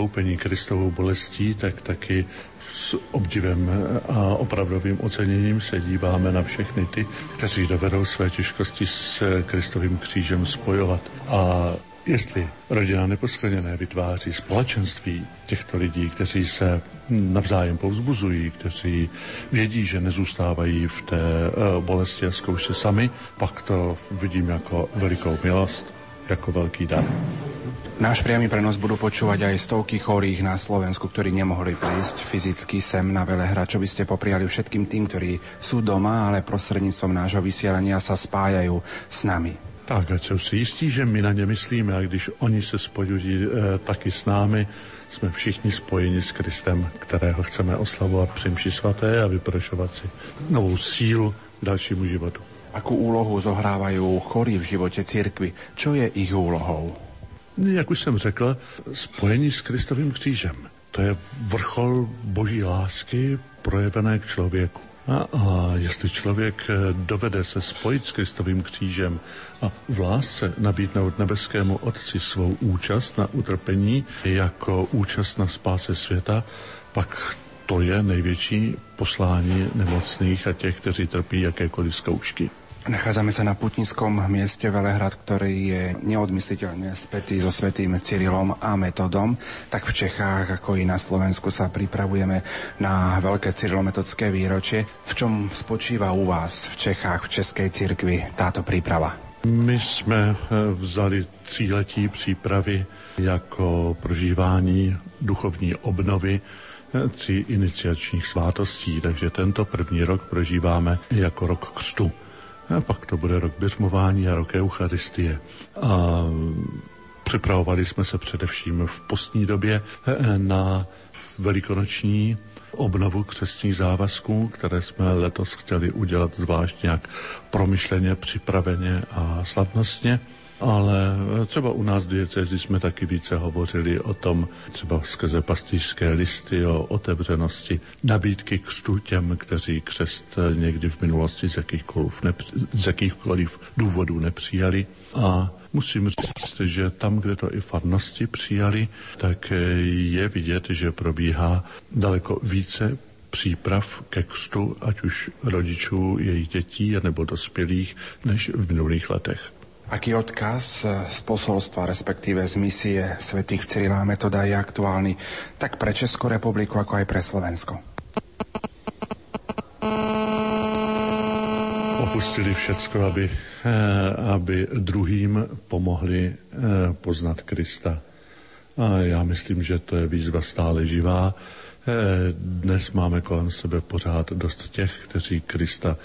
vystoupení Kristovou bolestí, tak taky s obdivem a opravdovým oceněním se díváme na všechny ty, kteří dovedou své těžkosti s Kristovým křížem spojovat. A Jestli rodina neposkvrněné vytváří společenství těchto lidí, kteří se navzájem povzbuzují, kteří vědí, že nezůstávají v té eh, bolesti a zkoušce sami, pak to vidím jako velikou milost, jako velký dar. Náš priamy prenos budú počúvať aj stovky chorých na Slovensku, ktorí nemohli prísť fyzicky sem na Velehra. Čo by ste popriali všetkým tým, ktorí sú doma, ale prostredníctvom nášho vysielania sa spájajú s nami? Tak, ať jsou si jistí, že my na ně myslíme a když oni se spojují e, taky s námi, jsme všichni spojeni s Kristem, kterého chceme oslavovat při mši svaté a vyprošovat si novou sílu dalšímu životu. Akú úlohu zohrávajú chorí v životě církvy? Čo je ich úlohou? Jak už jsem řekl, spojení s Kristovým křížem. To je vrchol boží lásky projevené k člověku. A, a jestli člověk eh, dovede se spojit s Kristovým křížem a v lásce nabídnout nebeskému Otci svou účast na utrpení jako účast na spáse světa, pak to je největší poslání nemocných a těch, kteří trpí jakékoliv zkoušky. Nachádzame sa na putnickom mieste Velehrad, ktorý je neodmysliteľne spätý so svetým Cyrilom a Metodom. Tak v Čechách, ako i na Slovensku sa pripravujeme na veľké cyrilometodské výročie. V čom spočíva u vás v Čechách, v Českej cirkvi táto príprava? My jsme eh, vzali tříletí přípravy jako prožívání duchovní obnovy eh, tří iniciačních svátostí, takže tento první rok prožíváme jako rok křtu. A pak to bude rok běžmování a rok Eucharistie. A připravovali jsme se především v postní době eh, na velikonoční obnovu křesních závazků, které jsme letos chtěli udělat zvlášť nějak promyšleně, připraveně a slavnostně. Ale třeba u nás v diecezi jsme taky více hovořili o tom, třeba skrze pastýřské listy, o otevřenosti nabídky křtu těm, kteří křest někdy v minulosti z jakýchkoliv, nepři, z jakýchkoliv důvodů nepřijali. A musím říct, že tam, kde to i farnosti přijali, tak je vidět, že probíhá daleko více příprav ke křtu, ať už rodičů, jejich dětí nebo dospělých, než v minulých letech. Aký odkaz z posolstva, respektíve z misie svätých Cyrila Metoda je aktuálny tak pre Českú republiku, ako aj pre Slovensko? Opustili všecko, aby, eh, aby druhým pomohli eh, poznat Krista. A já myslím, že to je výzva stále živá. Eh, dnes máme kolem sebe pořád dost těch, kteří Krista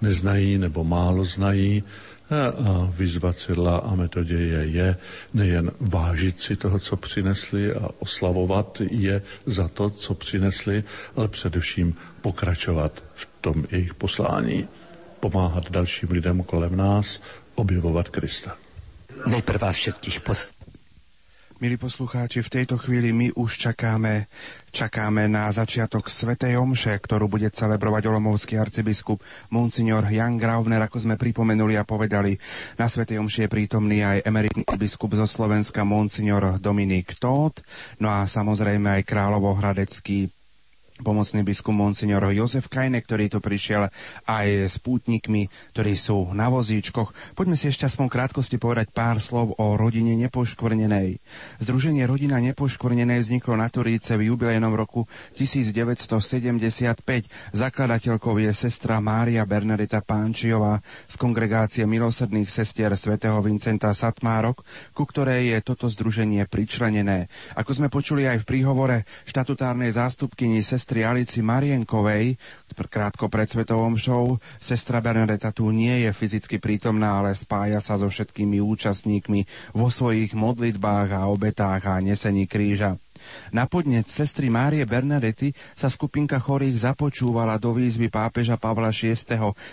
neznají nebo málo znají a výzva Cyrila a metoděje je nejen vážit si toho, co přinesli a oslavovat je za to, co přinesli, ale především pokračovat v tom jejich poslání, pomáhat dalším lidem kolem nás, objevovat Krista. Nejprve vás všetkých post- Milí poslucháči, v tejto chvíli my už čakáme, čakáme na začiatok Svetej Omše, ktorú bude celebrovať olomovský arcibiskup Monsignor Jan Graubner, ako sme pripomenuli a povedali. Na Svetej Omši je prítomný aj emeritný biskup zo Slovenska Monsignor Dominik Tóth, no a samozrejme aj kráľovohradecký pomocný biskup Monsignor Jozef Kajne, ktorý tu prišiel aj s pútnikmi, ktorí sú na vozíčkoch. Poďme si ešte aspoň krátkosti povedať pár slov o rodine nepoškvrnenej. Združenie Rodina nepoškvrnenej vzniklo na Turíce v jubilejnom roku 1975. Zakladateľkou je sestra Mária Bernadeta Pánčiová z kongregácie milosrdných sestier svätého Vincenta Satmárok, ku ktorej je toto združenie pričlenené. Ako sme počuli aj v príhovore štatutárnej zástupkyni sestry sestry Alici Marienkovej, krátko pred Svetovom show, sestra Bernadeta tu nie je fyzicky prítomná, ale spája sa so všetkými účastníkmi vo svojich modlitbách a obetách a nesení kríža. Na podnet sestry Márie Bernadety sa skupinka chorých započúvala do výzvy pápeža Pavla VI,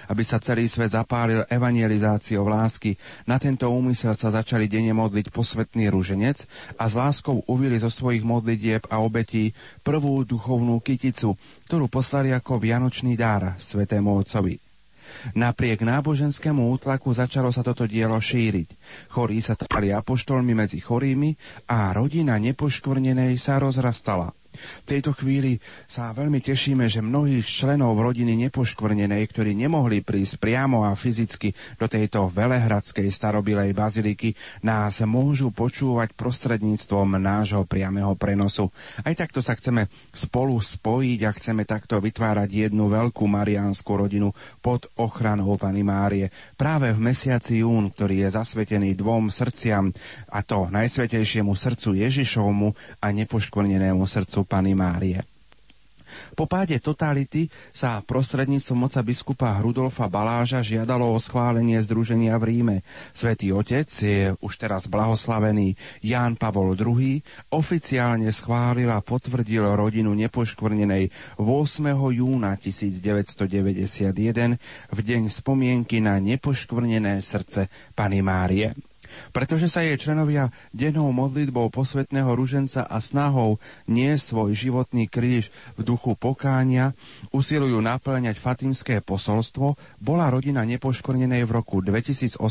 aby sa celý svet zapálil evangelizáciou lásky. Na tento úmysel sa začali denne modliť posvetný ruženec a s láskou uvili zo svojich modlitieb a obetí prvú duchovnú kyticu, ktorú poslali ako vianočný dár svetému otcovi. Napriek náboženskému útlaku začalo sa toto dielo šíriť. Chorí sa stali apoštolmi medzi chorými a rodina nepoškvrnenej sa rozrastala. V tejto chvíli sa veľmi tešíme, že mnohých členov rodiny nepoškvrnenej, ktorí nemohli prísť priamo a fyzicky do tejto velehradskej starobilej baziliky, nás môžu počúvať prostredníctvom nášho priameho prenosu. Aj takto sa chceme spolu spojiť a chceme takto vytvárať jednu veľkú mariánsku rodinu pod ochranou Pany Márie. Práve v mesiaci jún, ktorý je zasvetený dvom srdciam, a to najsvetejšiemu srdcu Ježišovmu a nepoškvrnenému srdcu Pany Márie. Po páde totality sa prostredníctvom moca biskupa Rudolfa Baláža žiadalo o schválenie združenia v Ríme. Svetý Otec je už teraz blahoslavený Ján Pavol II oficiálne schválil a potvrdil rodinu nepoškvrnenej 8. júna 1991 v deň spomienky na nepoškvrnené srdce Pany Márie pretože sa jej členovia dennou modlitbou posvetného ruženca a snahou nie svoj životný kríž v duchu pokánia usilujú naplňať fatimské posolstvo, bola rodina nepoškornenej v roku 2008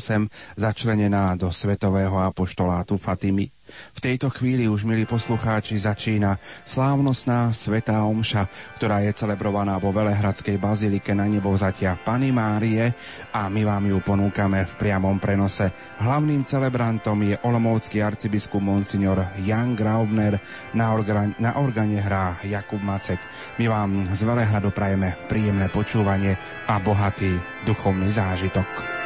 začlenená do svetového apoštolátu Fatimy. V tejto chvíli už, milí poslucháči, začína slávnostná svetá omša, ktorá je celebrovaná vo Velehradskej bazilike na nebo vzatia Pany Márie a my vám ju ponúkame v priamom prenose. Hlavným celebrantom je olomoucký arcibiskup Monsignor Jan Graubner, na, organe, na organe hrá Jakub Macek. My vám z Velehradu prajeme príjemné počúvanie a bohatý duchovný zážitok.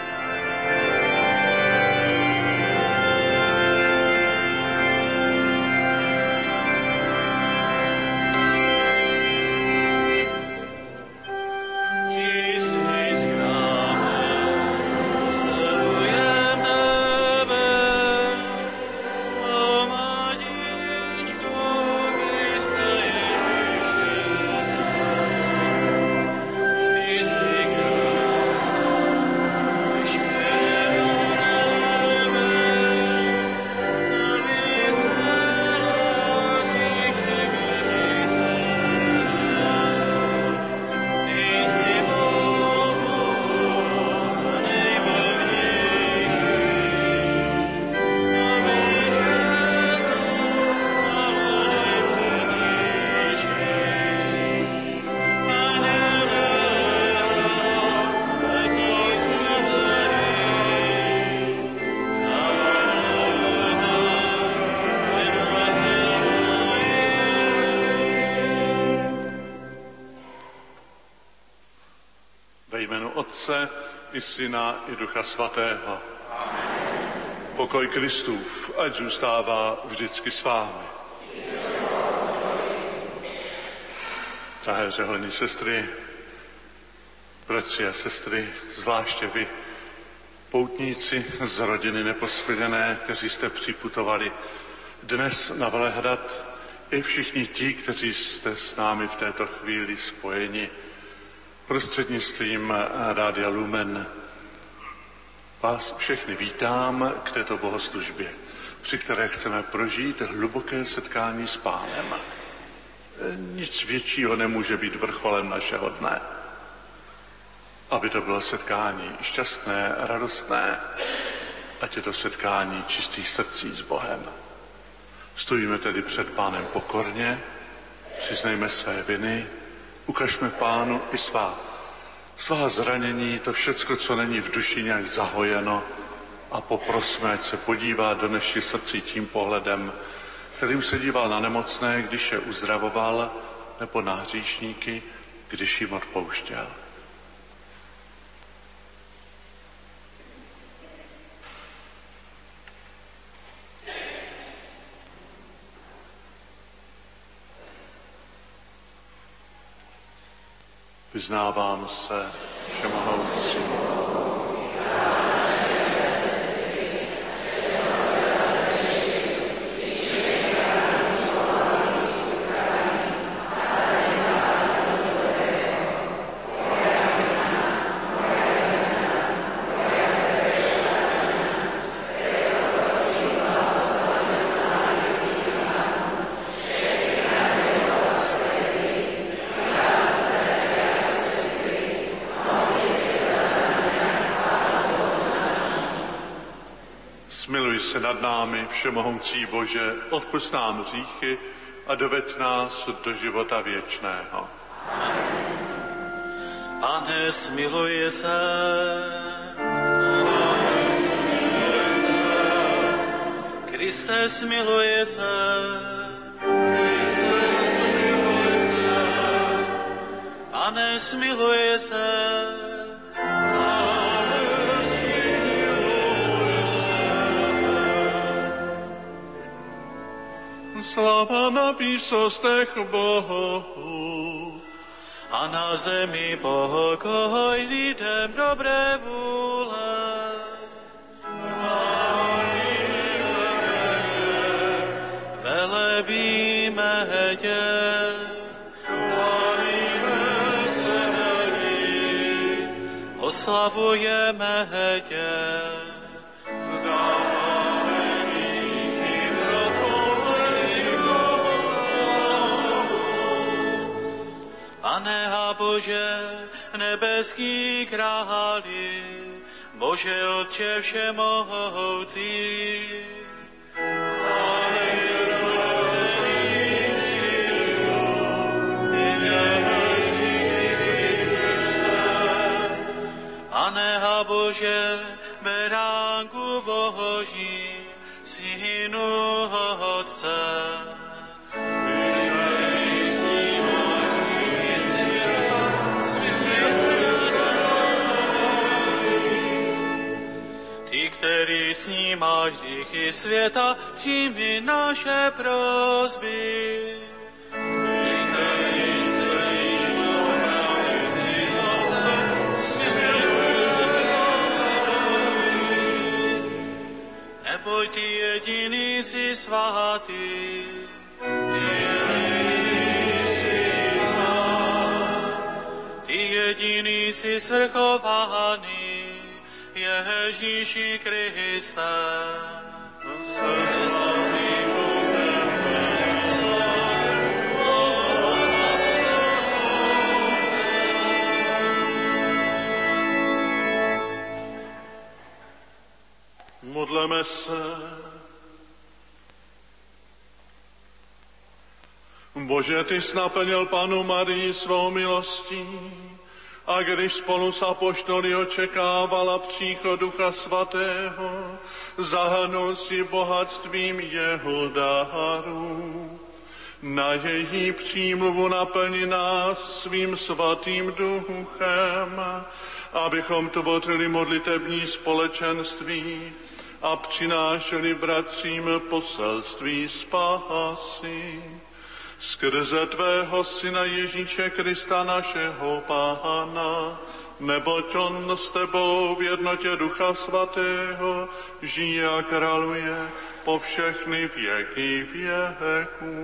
I Syna, i Ducha Svatého. Pokoj Kristův, ať zůstává vždycky s vámi. Drahé řeholní sestry, bratři a sestry, zvláště vy, poutníci z rodiny neposvěděné, kteří jste připutovali dnes na Velehrad, i všichni ti, kteří jste s námi v této chvíli spojeni Prostřednictvím Rádia Lumen vás všechny vítám k této bohoslužbě, při které chceme prožít hluboké setkání s Pánem. Nic většího nemůže být vrcholem našeho dne. Aby to bylo setkání šťastné, radostné, ať je to setkání čistých srdcí s Bohem. Stojíme tedy před Pánem pokorně, přiznejme své viny, Ukažme pánu i svá, svá zranění, to všecko, co není v duši nějak zahojeno a poprosme, ať se podívá do našich srdcí tím pohledem, kterým se díval na nemocné, když je uzdravoval, nebo na hříšníky, když jim odpouštěl. Vyznávám se nad námi, všemohoucí Bože, odpust nám hříchy a doveď nás do života věčného. Pane, smiluj se. Kriste, smiluj se. Pane, smiluj se. Slava na výsostech Bohu a na zemi pokoj lidem dobré vůle. Velebíme tě, oslavujeme tě. Bože, nebeský králi, Bože Otče všemohoucí, a Bože, beránku Boží, Synu Otce, světa, přijmi naše smiluj Neboj ty jediný si svatý, ty jediný si svrchovaný, Ježíši Kriste. Modleme se. Bože, ty jsi naplnil panu Marii svou milostí a když spolu s apoštoly očekávala příchod Ducha Svatého, zahrnul si bohatstvím jeho dáru. Na její přímluvu naplni nás svým svatým duchem, abychom tvořili modlitební společenství a přinášeli bratřím poselství spásy. Skrze tvého syna Ježíše Krista našeho Pána, neboť on s tebou v jednotě Ducha Svatého žije a králuje po všechny věky věků.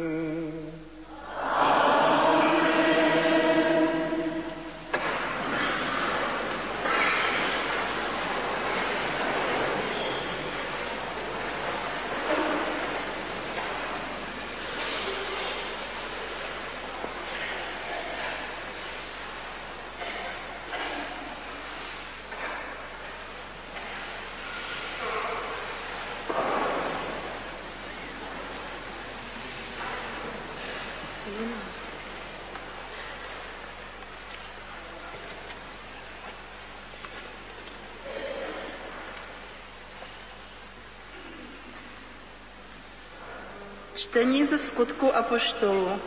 Čtení ze skutku apoštolů.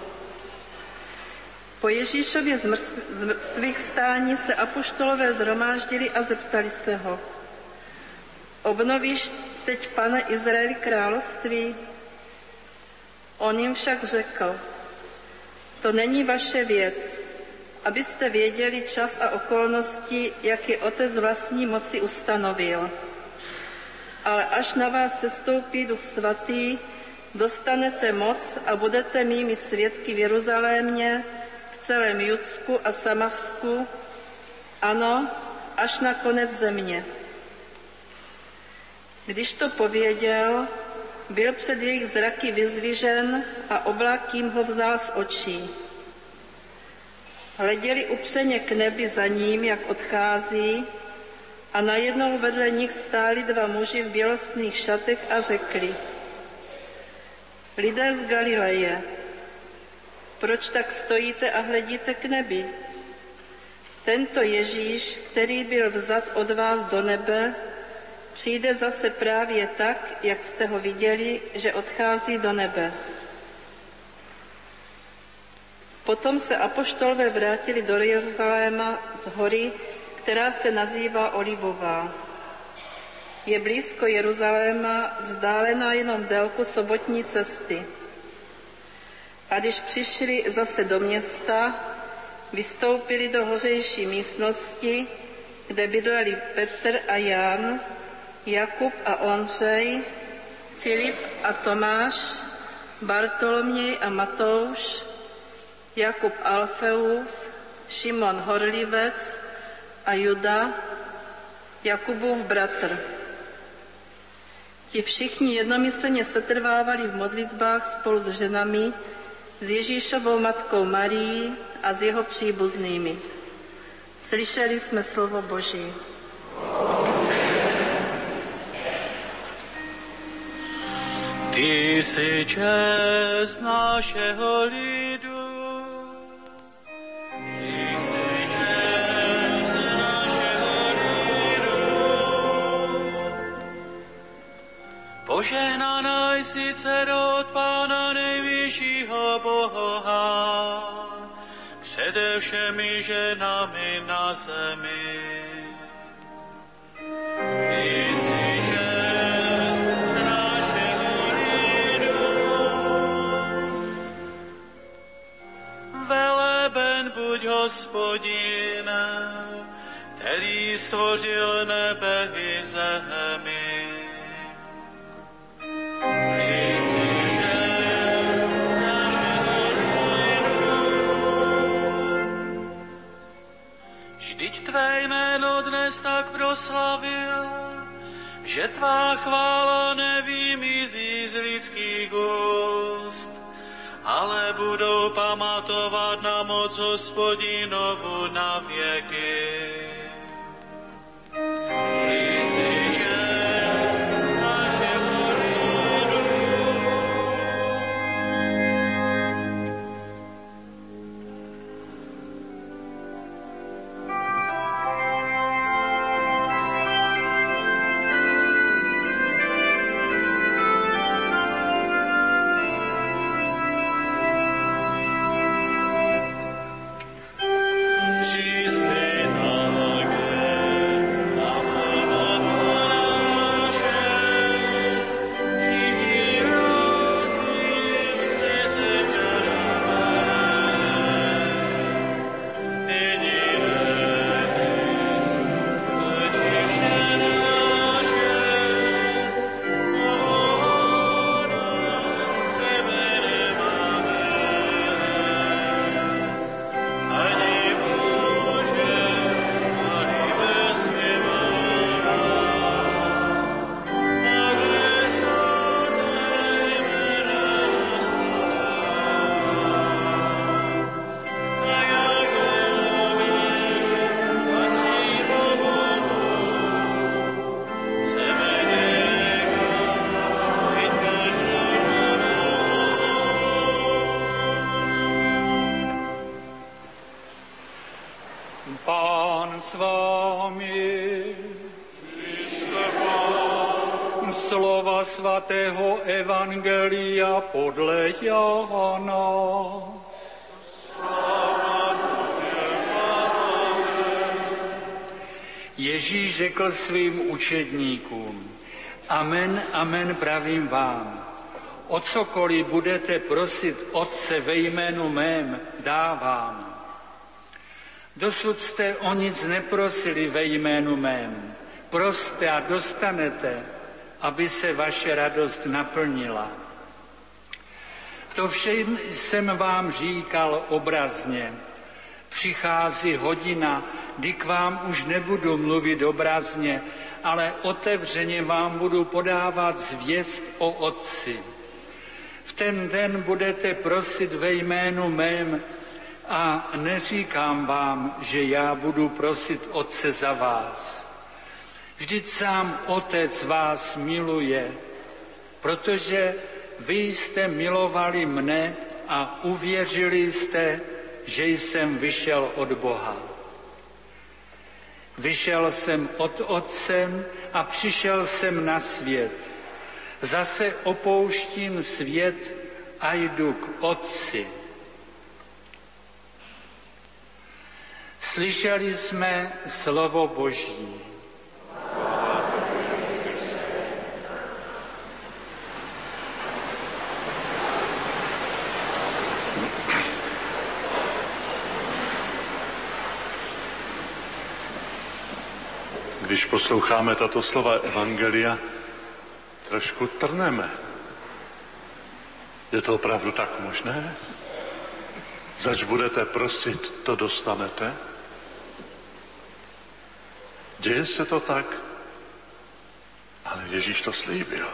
Po Ježíšově z mrtvých stání se apoštolové zhromáždili a zeptali se ho. Obnovíš teď, pane Izraeli, království? On jim však řekl, to není vaše věc, abyste věděli čas a okolnosti, jak je otec vlastní moci ustanovil. Ale až na vás sestoupí duch svatý, dostanete moc a budete mými svědky v Jeruzalémě, v celém Judsku a Samařsku, ano, až na konec země. Když to pověděl, byl před jejich zraky vyzdvižen a oblak jim ho vzal z očí. Hleděli upřeně k nebi za ním, jak odchází, A najednou vedle nich stáli dva muži v bělostných šatech a řekli, lidé z Galileje, proč tak stojíte a hledíte k nebi? Tento Ježíš, který byl vzat od vás do nebe, přijde zase právě tak, jak jste ho viděli, že odchází do nebe. Potom se apoštolové vrátili do Jeruzaléma z hory, která se nazývá Olivová. Je blízko Jeruzaléma, vzdálená jenom délku sobotní cesty. A když přišli zase do města, vystoupili do hořejší místnosti, kde bydleli Petr a Jan, Jakub a Ondřej, Filip a Tomáš, Bartoloměj a Matouš, Jakub Alfeův, Šimon Horlivec a Juda, Jakubův bratr. Ti všichni jednomyslně setrvávali v modlitbách spolu s ženami, s Ježíšovou matkou Marií a s jeho příbuznými. Slyšeli jsme slovo Boží. Ty jsi čest našeho lidu, Požehnaná jsi dcero od Pána nejvyššího Boha, přede všemi ženami na zemi. Ty našeho lidu. Veleben buď hospodin, který stvořil nebe i zemi. Tak proslavil, že tvá chvála nevymizí z lidských úst, ale budou pamatovat na moc hospodinovu na věky. Učedníkům, Amen, amen pravím vám, o cokoliv budete prosit Otce ve jménu mém, dávám. Dosud jste o nic neprosili ve jménu mém. Proste a dostanete, aby se vaše radost naplnila. To vše jsem vám říkal obrazně. Přichází hodina, kdy k vám už nebudu mluvit obrazně, ale otevřeně vám budu podávat zvěst o Otci. V ten den budete prosit ve jménu mém a neříkám vám, že já budu prosit Otce za vás. Vždyť sám Otec vás miluje, protože vy jste milovali mne a uvěřili jste, že jsem vyšel od Boha. Vyšel jsem od Otcem a přišel jsem na svět. Zase opouštím svět a jdu k Otci. Slyšeli jsme slovo Boží. Když posloucháme tato slova Evangelia, trošku trneme. Je to opravdu tak možné? Zač budete prosit, to dostanete? Děje se to tak? Ale Ježíš to slíbil.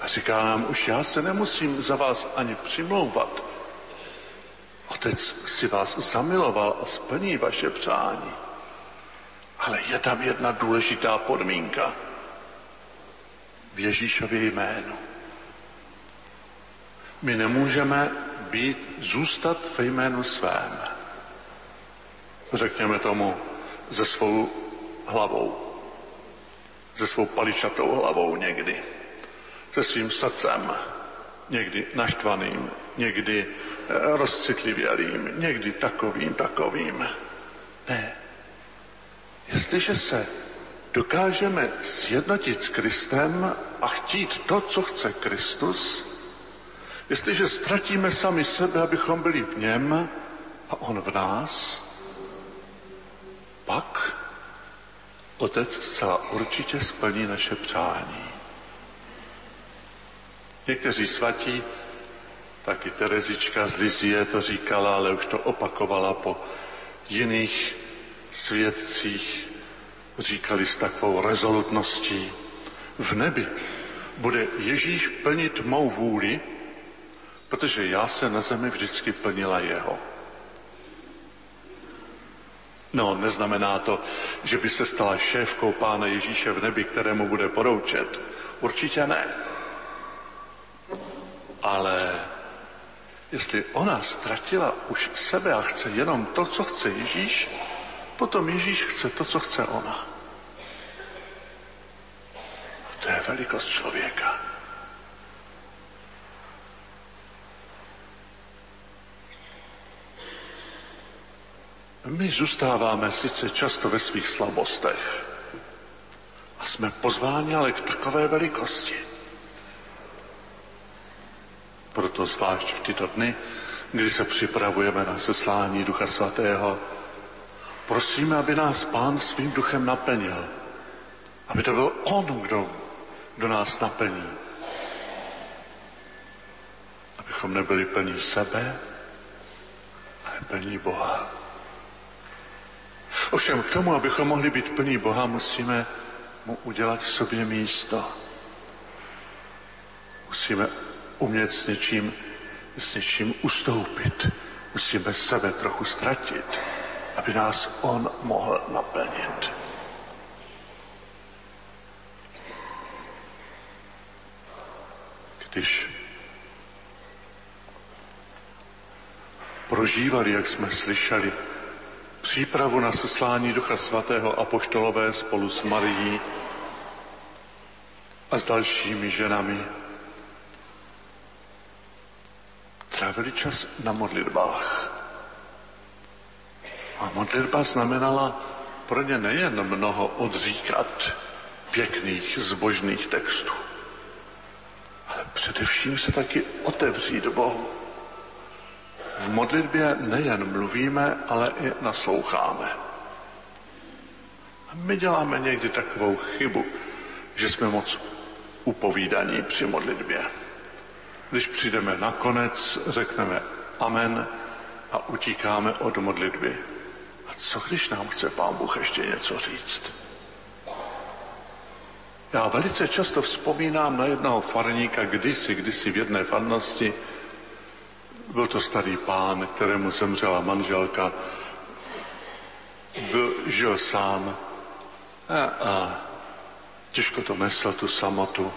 A říká nám, už já se nemusím za vás ani přimlouvat. Otec si vás zamiloval a splní vaše přání. Ale je tam jedna důležitá podmínka. V Ježíšově jménu. My nemůžeme být, zůstat ve jménu svém. Řekněme tomu ze svou hlavou, ze svou paličatou hlavou někdy, se svým srdcem, někdy naštvaným, někdy eh, rozcitlivělým, někdy takovým, takovým. Ne, Jestliže se dokážeme sjednotit s Kristem a chtít to, co chce Kristus, jestliže ztratíme sami sebe, abychom byli v něm a on v nás, pak Otec zcela určitě splní naše přání. Někteří svatí, taky Terezička z Lizie to říkala, ale už to opakovala po jiných svědcích říkali s takovou rezolutností, v nebi bude Ježíš plnit mou vůli, protože já se na zemi vždycky plnila jeho. No, neznamená to, že by se stala šéfkou pána Ježíše v nebi, kterému bude poroučet. Určitě ne. Ale jestli ona ztratila už sebe a chce jenom to, co chce Ježíš, Potom Ježíš chce to, co chce ona. To je velikost člověka. My zůstáváme sice často ve svých slabostech a jsme pozváni ale k takové velikosti. Proto zvlášť v tyto dny, kdy se připravujeme na seslání Ducha Svatého, Prosíme, aby nás Pán svým duchem naplnil. Aby to byl On, kdo, kdo nás naplní. Abychom nebyli plní sebe, ale plní Boha. Ovšem k tomu, abychom mohli být plní Boha, musíme mu udělat v sobě místo. Musíme umět s něčím, s něčím ustoupit. Musíme sebe trochu ztratit aby nás on mohl naplnit. Když prožívali, jak jsme slyšeli, přípravu na seslání Ducha Svatého apoštolové spolu s Marií a s dalšími ženami. Trávili čas na modlitbách. A modlitba znamenala pro ně nejen mnoho odříkat pěkných, zbožných textů, ale především se taky otevřít Bohu. V modlitbě nejen mluvíme, ale i nasloucháme. A my děláme někdy takovou chybu, že jsme moc upovídaní při modlitbě. Když přijdeme na konec, řekneme amen a utíkáme od modlitby. Co když nám chce pán Bůh ještě něco říct? Já velice často vzpomínám na jednoho farníka kdysi, kdysi v jedné farnosti. Byl to starý pán, kterému zemřela manželka. byl, žil sám a, a těžko to nesl, tu samotu.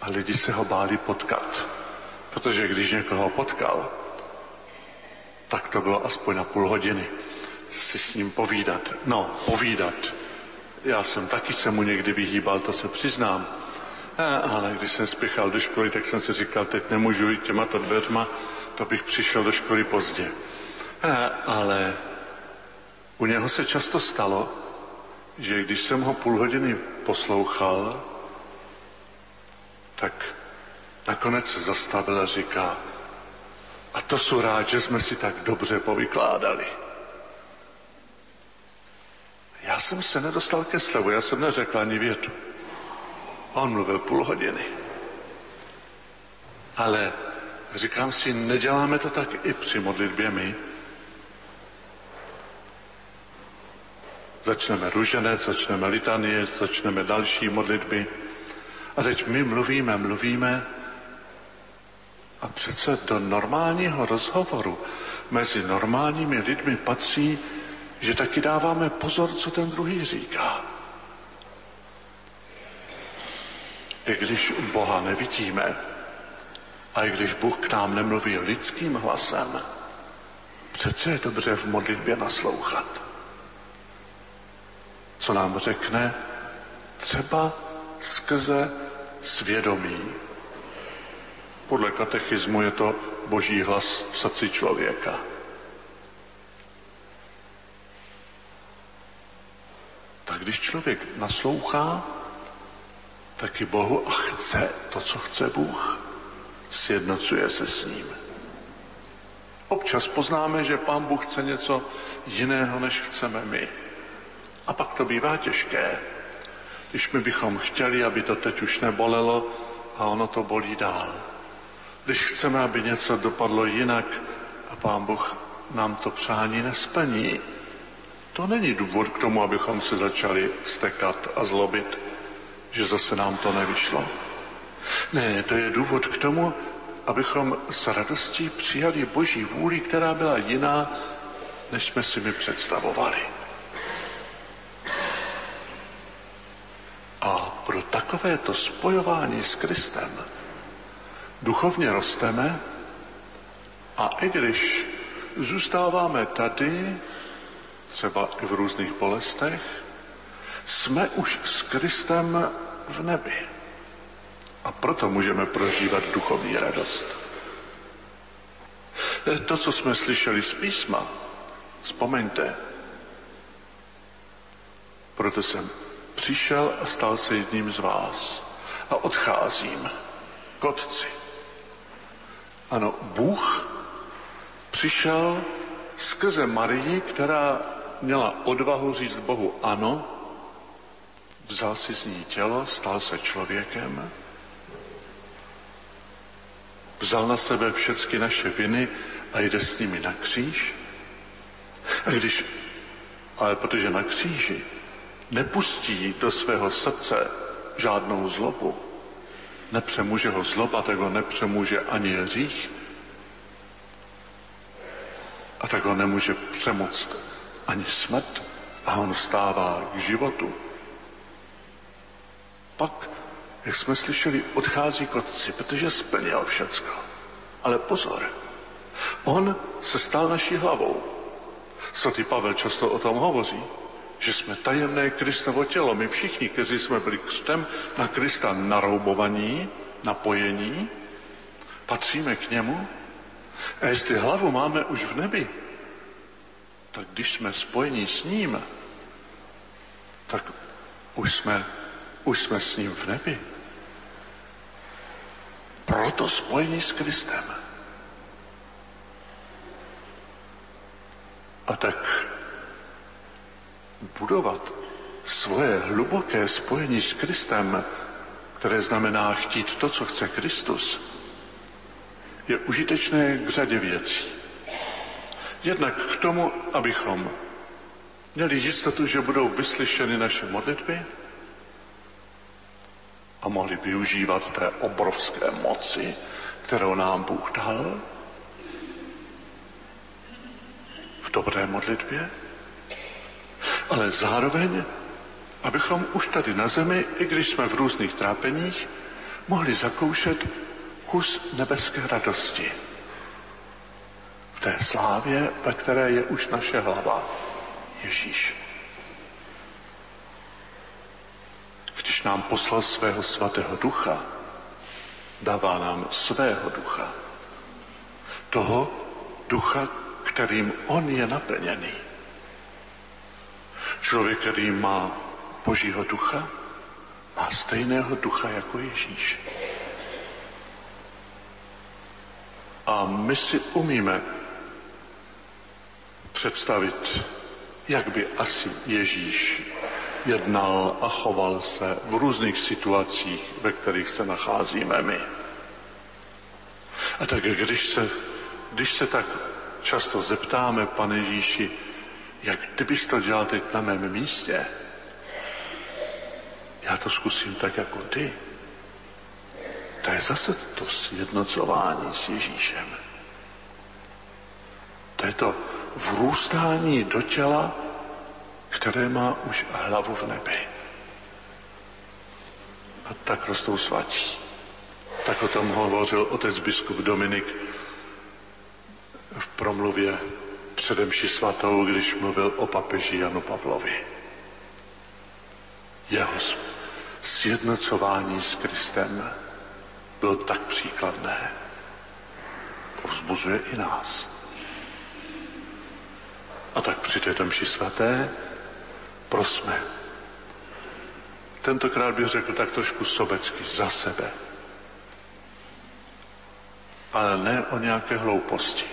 A lidi se ho báli potkat, protože když někoho potkal, tak to bylo aspoň na půl hodiny si s ním povídat. No, povídat. Já jsem taky se mu někdy vyhýbal, to se přiznám. A, ale když jsem spěchal do školy, tak jsem si říkal, teď nemůžu jít těma to dveřma, to bych přišel do školy pozdě. A, ale u něho se často stalo, že když jsem ho půl hodiny poslouchal, tak nakonec se zastavil a říká, a to jsou rád, že jsme si tak dobře povykládali. Já jsem se nedostal ke slovu, já jsem neřekl ani větu. On mluvil půl hodiny. Ale říkám si, neděláme to tak i při modlitbě my? Začneme ruženec, začneme litanie, začneme další modlitby. A teď my mluvíme, mluvíme a přece do normálního rozhovoru mezi normálními lidmi patří, že taky dáváme pozor, co ten druhý říká. I když Boha nevidíme, a i když Bůh k nám nemluví lidským hlasem, přece je dobře v modlitbě naslouchat. Co nám řekne, třeba skrze svědomí. Podle katechismu je to boží hlas v srdci člověka. Tak když člověk naslouchá, taky Bohu a chce to, co chce Bůh, sjednocuje se s ním. Občas poznáme, že Pán Bůh chce něco jiného, než chceme my. A pak to bývá těžké, když my bychom chtěli, aby to teď už nebolelo a ono to bolí dál. Když chceme, aby něco dopadlo jinak a Pán Bůh nám to přání nesplní, to není důvod k tomu, abychom se začali stekat a zlobit, že zase nám to nevyšlo. Ne, to je důvod k tomu, abychom s radostí přijali Boží vůli, která byla jiná, než jsme si mi představovali. A pro takovéto spojování s Kristem duchovně rosteme a i když zůstáváme tady, třeba i v různých bolestech, jsme už s Kristem v nebi. A proto můžeme prožívat duchovní radost. To, co jsme slyšeli z písma, vzpomeňte, proto jsem přišel a stal se jedním z vás a odcházím k Otci. Ano, Bůh přišel skrze Marii, která měla odvahu říct Bohu ano, vzal si z ní tělo, stal se člověkem, vzal na sebe všechny naše viny a jde s nimi na kříž. A když, ale protože na kříži nepustí do svého srdce žádnou zlobu, nepřemůže ho zloba, tak ho nepřemůže ani hřích, a tak ho nemůže přemoct ani smrt a on stává k životu. Pak, jak jsme slyšeli, odchází k otci, protože splnil všecko. Ale pozor, on se stal naší hlavou. Svatý Pavel často o tom hovoří, že jsme tajemné Kristovo tělo. My všichni, kteří jsme byli křtem na Krista naroubovaní, napojení, patříme k němu. A jestli hlavu máme už v nebi, tak když jsme spojeni s ním, tak už jsme, už jsme s ním v nebi. Proto spojení s Kristem. A tak budovat svoje hluboké spojení s Kristem, které znamená chtít to, co chce Kristus, je užitečné k řadě věcí. Jednak k tomu, abychom měli jistotu, že budou vyslyšeny naše modlitby a mohli využívat té obrovské moci, kterou nám Bůh dal v dobré modlitbě. ale zároveň, abychom už tady na zemi, i když jsme v různých trápeních, mohli zakoušet kus nebeské radosti. Té slávě, ve které je už naše hlava, Ježíš. Když nám poslal svého svatého ducha, dává nám svého ducha. Toho ducha, kterým on je naplněný. Člověk, který má Božího ducha, má stejného ducha jako Ježíš. A my si umíme představit, jak by asi Ježíš jednal a choval se v různých situacích, ve kterých se nacházíme my. A tak když se, když se tak často zeptáme, pane Ježíši, jak ty bys to dělal teď na mém místě, já to zkusím tak jako ty. To je zase to sjednocování s Ježíšem. To je to vrůstání do těla, které má už hlavu v nebi. A tak rostou svatí. Tak o tom hovořil otec biskup Dominik v promluvě předemši svatou, když mluvil o papeži Janu Pavlovi. Jeho sjednocování s Kristem bylo tak příkladné. Povzbuzuje i nás. A tak při této mši svaté prosme. Tentokrát bych řekl tak trošku sobecky za sebe. Ale ne o nějaké hlouposti.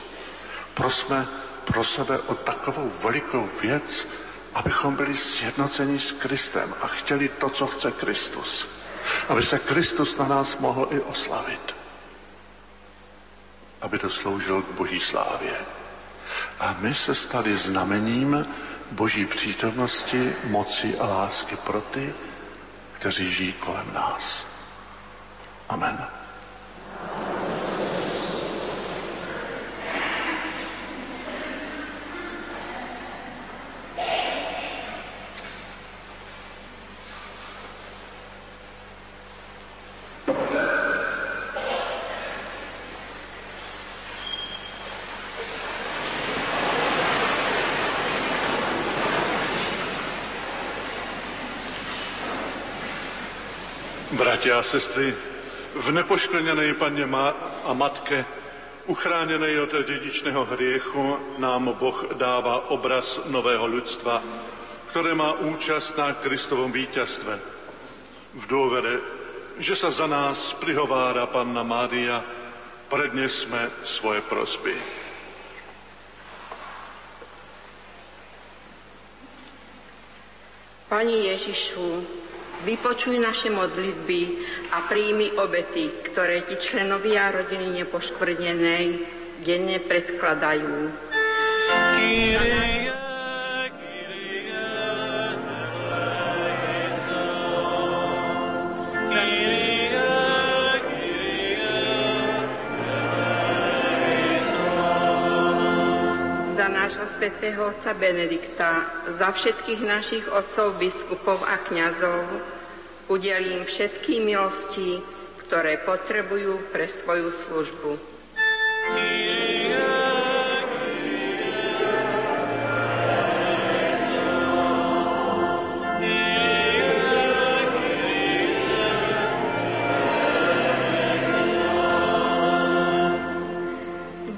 Prosme pro sebe o takovou velikou věc, abychom byli sjednoceni s Kristem a chtěli to, co chce Kristus. Aby se Kristus na nás mohl i oslavit. Aby to sloužilo k boží slávě. A my se stali znamením boží přítomnosti, moci a lásky pro ty, kteří žijí kolem nás. Amen. Bratia a sestry, v nepoškvrněné paně a matke, uchráněné od dědičného hriechu, nám Boh dává obraz nového lidstva, které má účast na Kristovom vítězstve. V důvede, že se za nás prihovára Panna Mária, prednesme svoje prosby. Pani Ježišu, Vypočuj naše modlitby a príjmi obety, ktoré ti členovia rodiny nepoškvrnenej denne predkladajú. Kyrie, svätého otca Benedikta, za všetkých našich otcov, biskupov a kňazov, udelím všetky milosti, ktoré potrebujú pre svoju službu.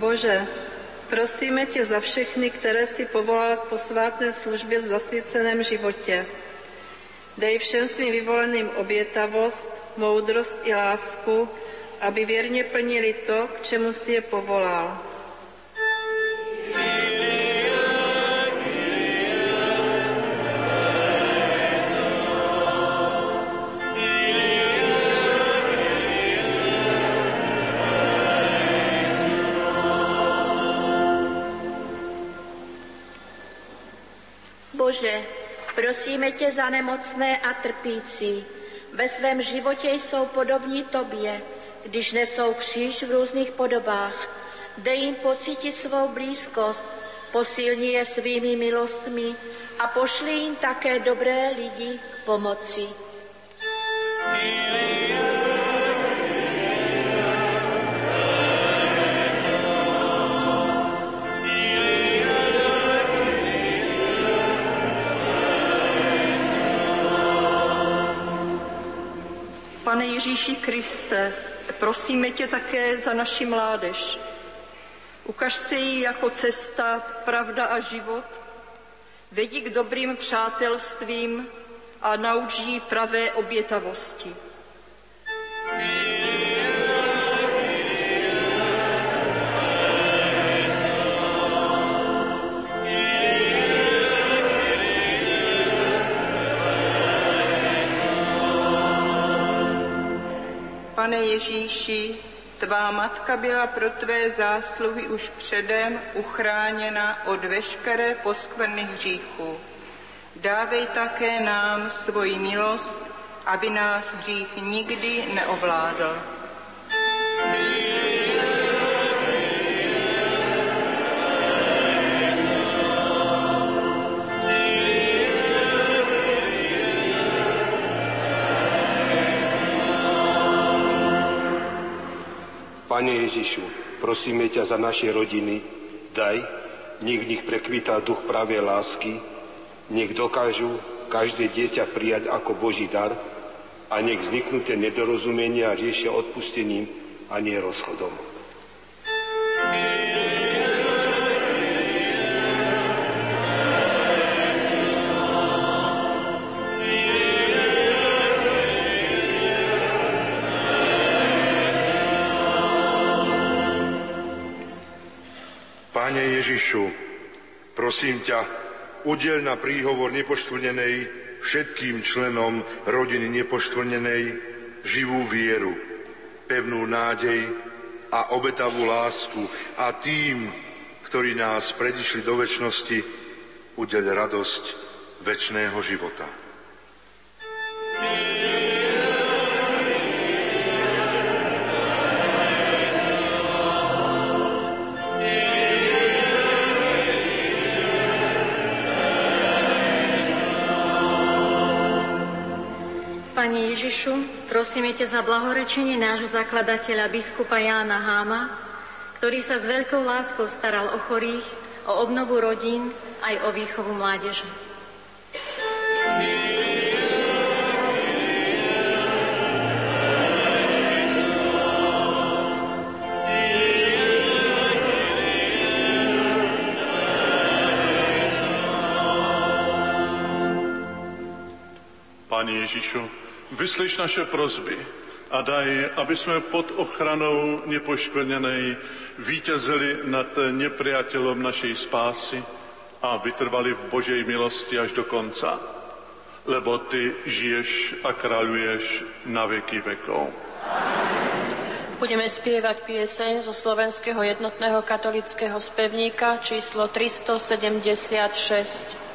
Bože, prosíme tě za všechny, které si povolal k posvátné službě v zasvěceném životě Dej všem svým vyvoleným obětavost, moudrost i lásku, aby věrně plnili to, k čemu si je povolal. Bože, Prosíme tě za nemocné a trpící. Ve svém životě jsou podobní tobě, když nesou kříž v různých podobách. Dej jim pocítit svou blízkost, posilni je svými milostmi a pošli jim také dobré lidi k pomoci. Pane Ježíši Kriste, prosíme tě také za naši mládež. Ukaž se jí jako cesta, pravda a život. Vedi k dobrým přátelstvím a nauč jí pravé obětavosti. Pane Ježíši, tvá matka byla pro tvé zásluhy už předem uchráněna od veškeré poskvrny hříchu. Dávej také nám svoji milost, aby nás hřích nikdy neovládl. Pane Ježišu, prosíme ťa za naše rodiny, daj, nech v nich prekvítá duch pravé lásky, nech dokážu každé dieťa prijať ako Boží dar a nech vzniknuté nedorozumenia riešia odpustením a nie rozchodom. Pane Ježišu, prosím ťa, udel na príhovor nepoštvrnenej všetkým členom rodiny nepoštvrnenej živú vieru, pevnú nádej a obetavú lásku a tým, ktorí nás predišli do väčšnosti, udel radosť väčšného života. Pane Ježišu, prosíme ťa za blahorečenie nášho zakladateľa biskupa Jána Háma, ktorý sa s veľkou láskou staral o chorých, o obnovu rodín aj o výchovu mládeže. Pane Ježíšu, vyslyš naše prozby a daj, aby jsme pod ochranou nepoškvrněnej vítězili nad nepriateľom našej spásy a vytrvali v Božej milosti až do konca. Lebo Ty žiješ a kráľuješ na veky vekov. Budeme spievať pieseň zo slovenského jednotného katolického spevníka číslo 376.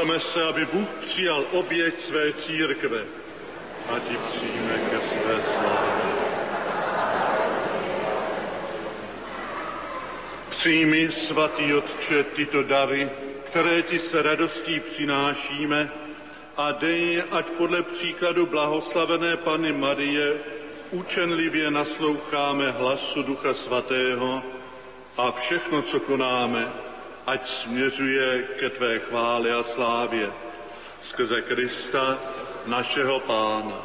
Modleme se, aby Bůh přijal oběť své církve a ti přijme ke své slávě. Přijmi, svatý Otče, tyto dary, které ti se radostí přinášíme a dej, ať podle příkladu blahoslavené Pany Marie učenlivě nasloucháme hlasu Ducha Svatého a všechno, co konáme, ať směřuje ke tvé chvále a slávě. Skrze Krista, našeho Pána.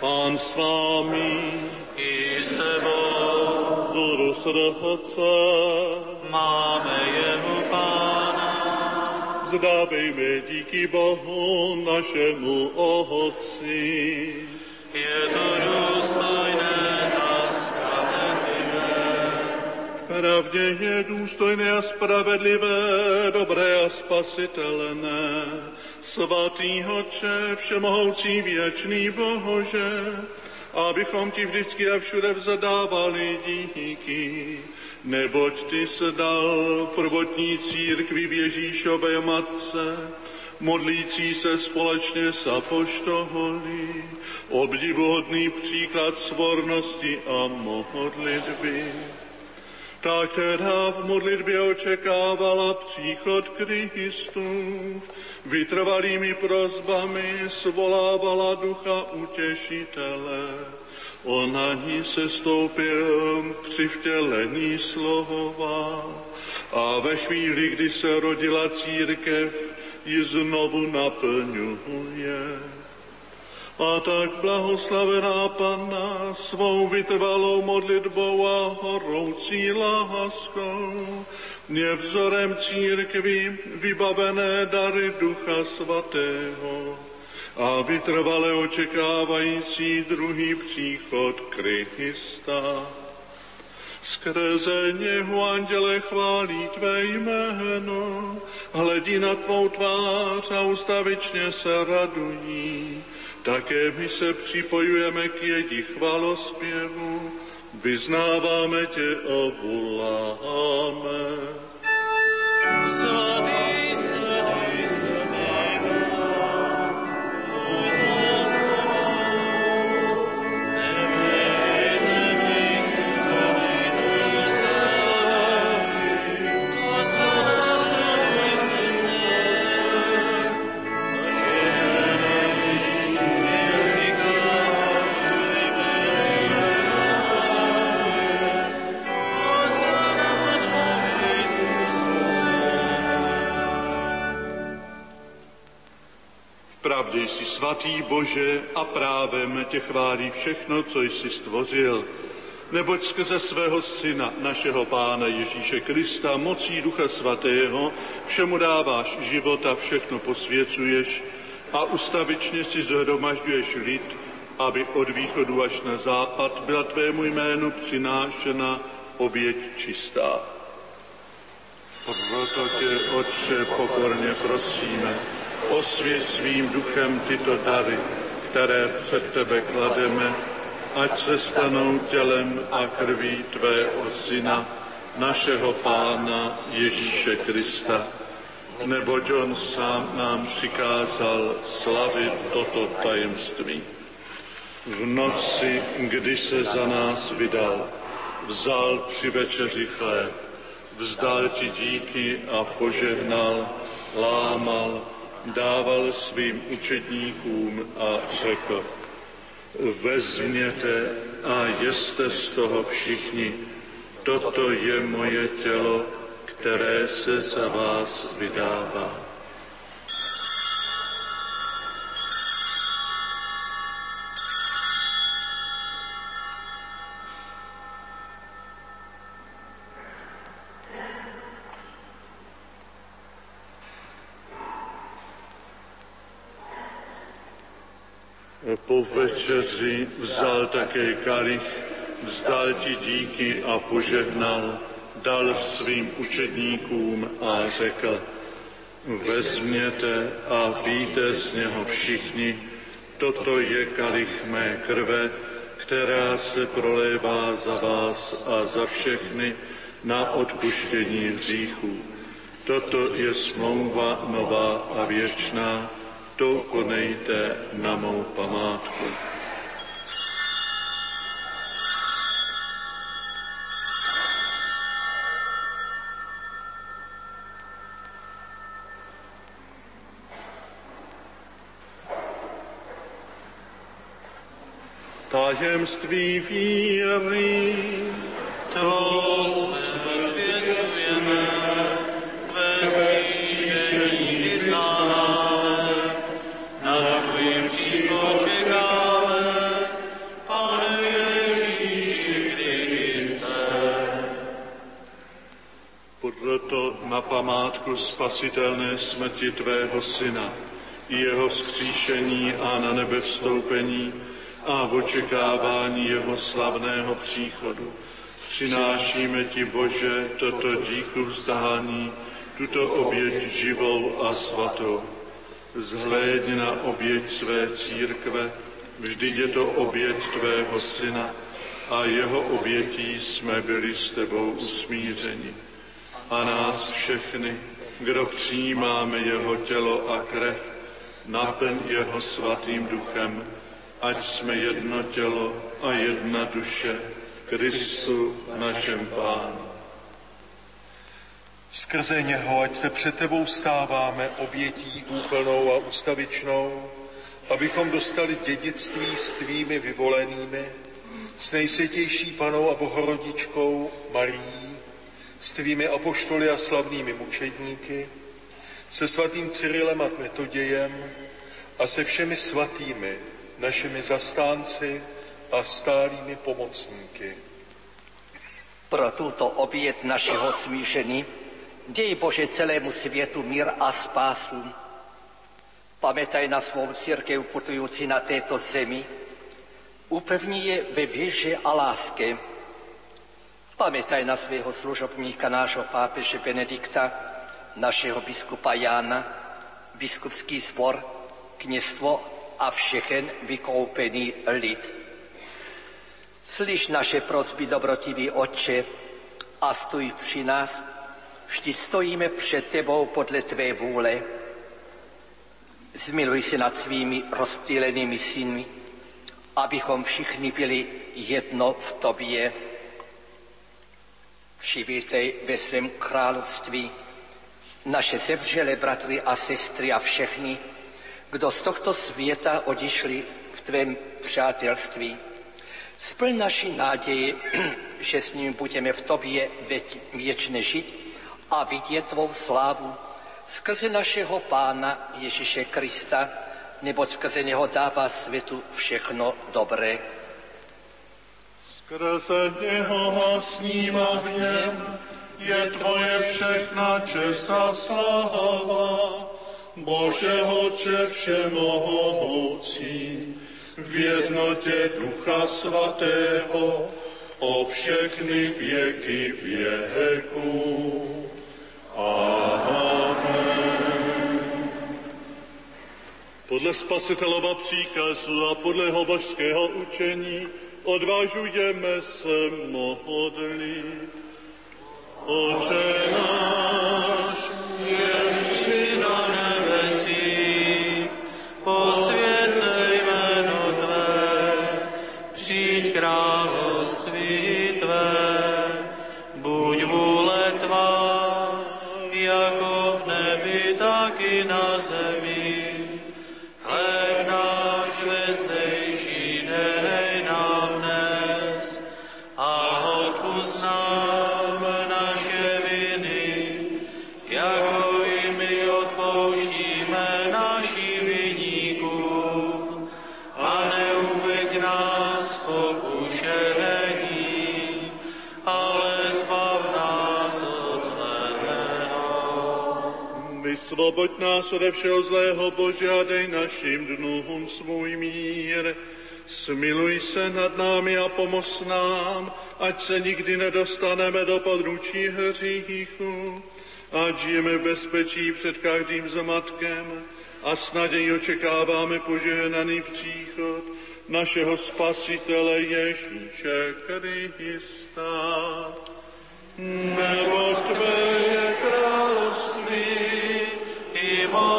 Pán s vámi. I s tebou. Vzhůru srdce. Máme jeho Pána. Zdávejme díky Bohu našemu Otci. Je to důstojné Pravdě je důstojné a spravedlivé, dobré a spasitelné. Svatý Hoče, všemohoucí věčný Bože, abychom ti vždycky a všude vzadávali díky, neboť ty se dal prvotní církvi v Ježíšové matce, modlící se společně s apoštoholy, obdivuhodný příklad svornosti a modlitby. Ta, která v modlitbě očekávala příchod Kristův, vytrvalými prozbami svolávala ducha utěšitele. Ona ní se stoupil při vtělení slova a ve chvíli, kdy se rodila církev, ji znovu naplňuje. A tak blahoslavená Panna svou vytrvalou modlitbou a horoucí láskou je vzorem církvy vybavené dary Ducha Svatého a vytrvale očekávající druhý příchod Krista. Skrze něho, anděle, chválí tvé jméno, hledí na tvou tvář a ustavičně se radují. Také my se připojujeme k jedi chvalospěvu, vyznáváme tě a voláme. Svatý, Jsi svatý Bože a právem tě chválí všechno, co jsi stvořil. Neboť skrze svého syna, našeho pána Ježíše Krista, mocí Ducha Svatého, všemu dáváš život a všechno posvěcuješ a ustavičně si zhromažďuješ lid, aby od východu až na západ byla tvému jménu přinášena oběť čistá. Proto tě, Otče, pokorně prosíme, osvěť svým duchem tyto dary, které před tebe klademe, ať se stanou tělem a krví tvého syna, našeho pána Ježíše Krista. Neboť on sám nám přikázal slavit toto tajemství. V noci, kdy se za nás vydal, vzal při večeři chléb, vzdal ti díky a požehnal, lámal, dával svým učedníkům a řekl, vezměte a jeste z toho všichni, toto je moje tělo, které se za vás vydává. Večeři vzal také kalich, vzdal ti díky a požehnal, dal svým učedníkům a řekl, vezměte a píte z něho všichni, toto je kalich mé krve, která se prolévá za vás a za všechny na odpuštění hříchů. Toto je smlouva nová a věčná, to konejte na mou památku. tajemství víry. Na památku spasitelné smrti Tvého Syna, jeho vzkříšení a na nebe vstoupení, a v očekávání jeho slavného příchodu. Přinášíme ti, Bože, toto díku vzdání, tuto oběť živou a svatou. Zhlédni na oběť své církve, vždyť je to oběť tvého syna a jeho obětí jsme byli s tebou usmířeni. A nás všechny, kdo přijímáme jeho tělo a krev, naplň jeho svatým duchem, ať jsme jedno tělo a jedna duše, Kristu našem Pánu. Skrze něho, ať se před tebou stáváme obětí úplnou a ustavičnou, abychom dostali dědictví s tvými vyvolenými, s nejsvětější panou a bohorodičkou Marí, s tvými apoštoly a slavnými mučedníky, se svatým Cyrilem a Metodějem a se všemi svatými, našimi zastánci a stálými pomocníky. Pro tuto oběd našeho smíšení dej Bože celému světu mír a spásu. Pamätaj na svou církev putující na této zemi, upevni je ve víře a láske. Pamätaj na svého služobníka, nášho pápeže Benedikta, našeho biskupa Jána, biskupský sbor, kněstvo a všechen vykoupený lid. Slyš naše prosby, dobrotivý Otče, a stůj při nás, vždy stojíme před tebou podle tvé vůle. Zmiluj se nad svými rozptýlenými synmi, abychom všichni byli jedno v tobě. Přivítej ve svém království naše zemřelé bratry a sestry a všechny, kdo z tohto světa odišli v tvém přátelství. Splň naši náději, že s ním budeme v tobě věčně žít a vidět tvou slávu skrze našeho Pána Ježíše Krista, nebo skrze něho dává světu všechno dobré. Skrze něho a s ním a v něm je tvoje všechna čest a sláva Bože Otče všemohoucí, v jednotě Ducha Svatého, o všechny věky věků. Amen. Podle spasitelova příkazu a podle jeho božského učení odvážujeme se modlit. Oče náš, jsi Vysvoboď nás ode všeho zlého, Bože, a dej našim dnům svůj mír. Smiluj se nad námi a pomoz nám, ať se nikdy nedostaneme do područí hříchu, ať žijeme v bezpečí před každým zmatkem a s nadějí očekáváme požehnaný příchod našeho Spasitele Ježíše Krista. Nebo Tvé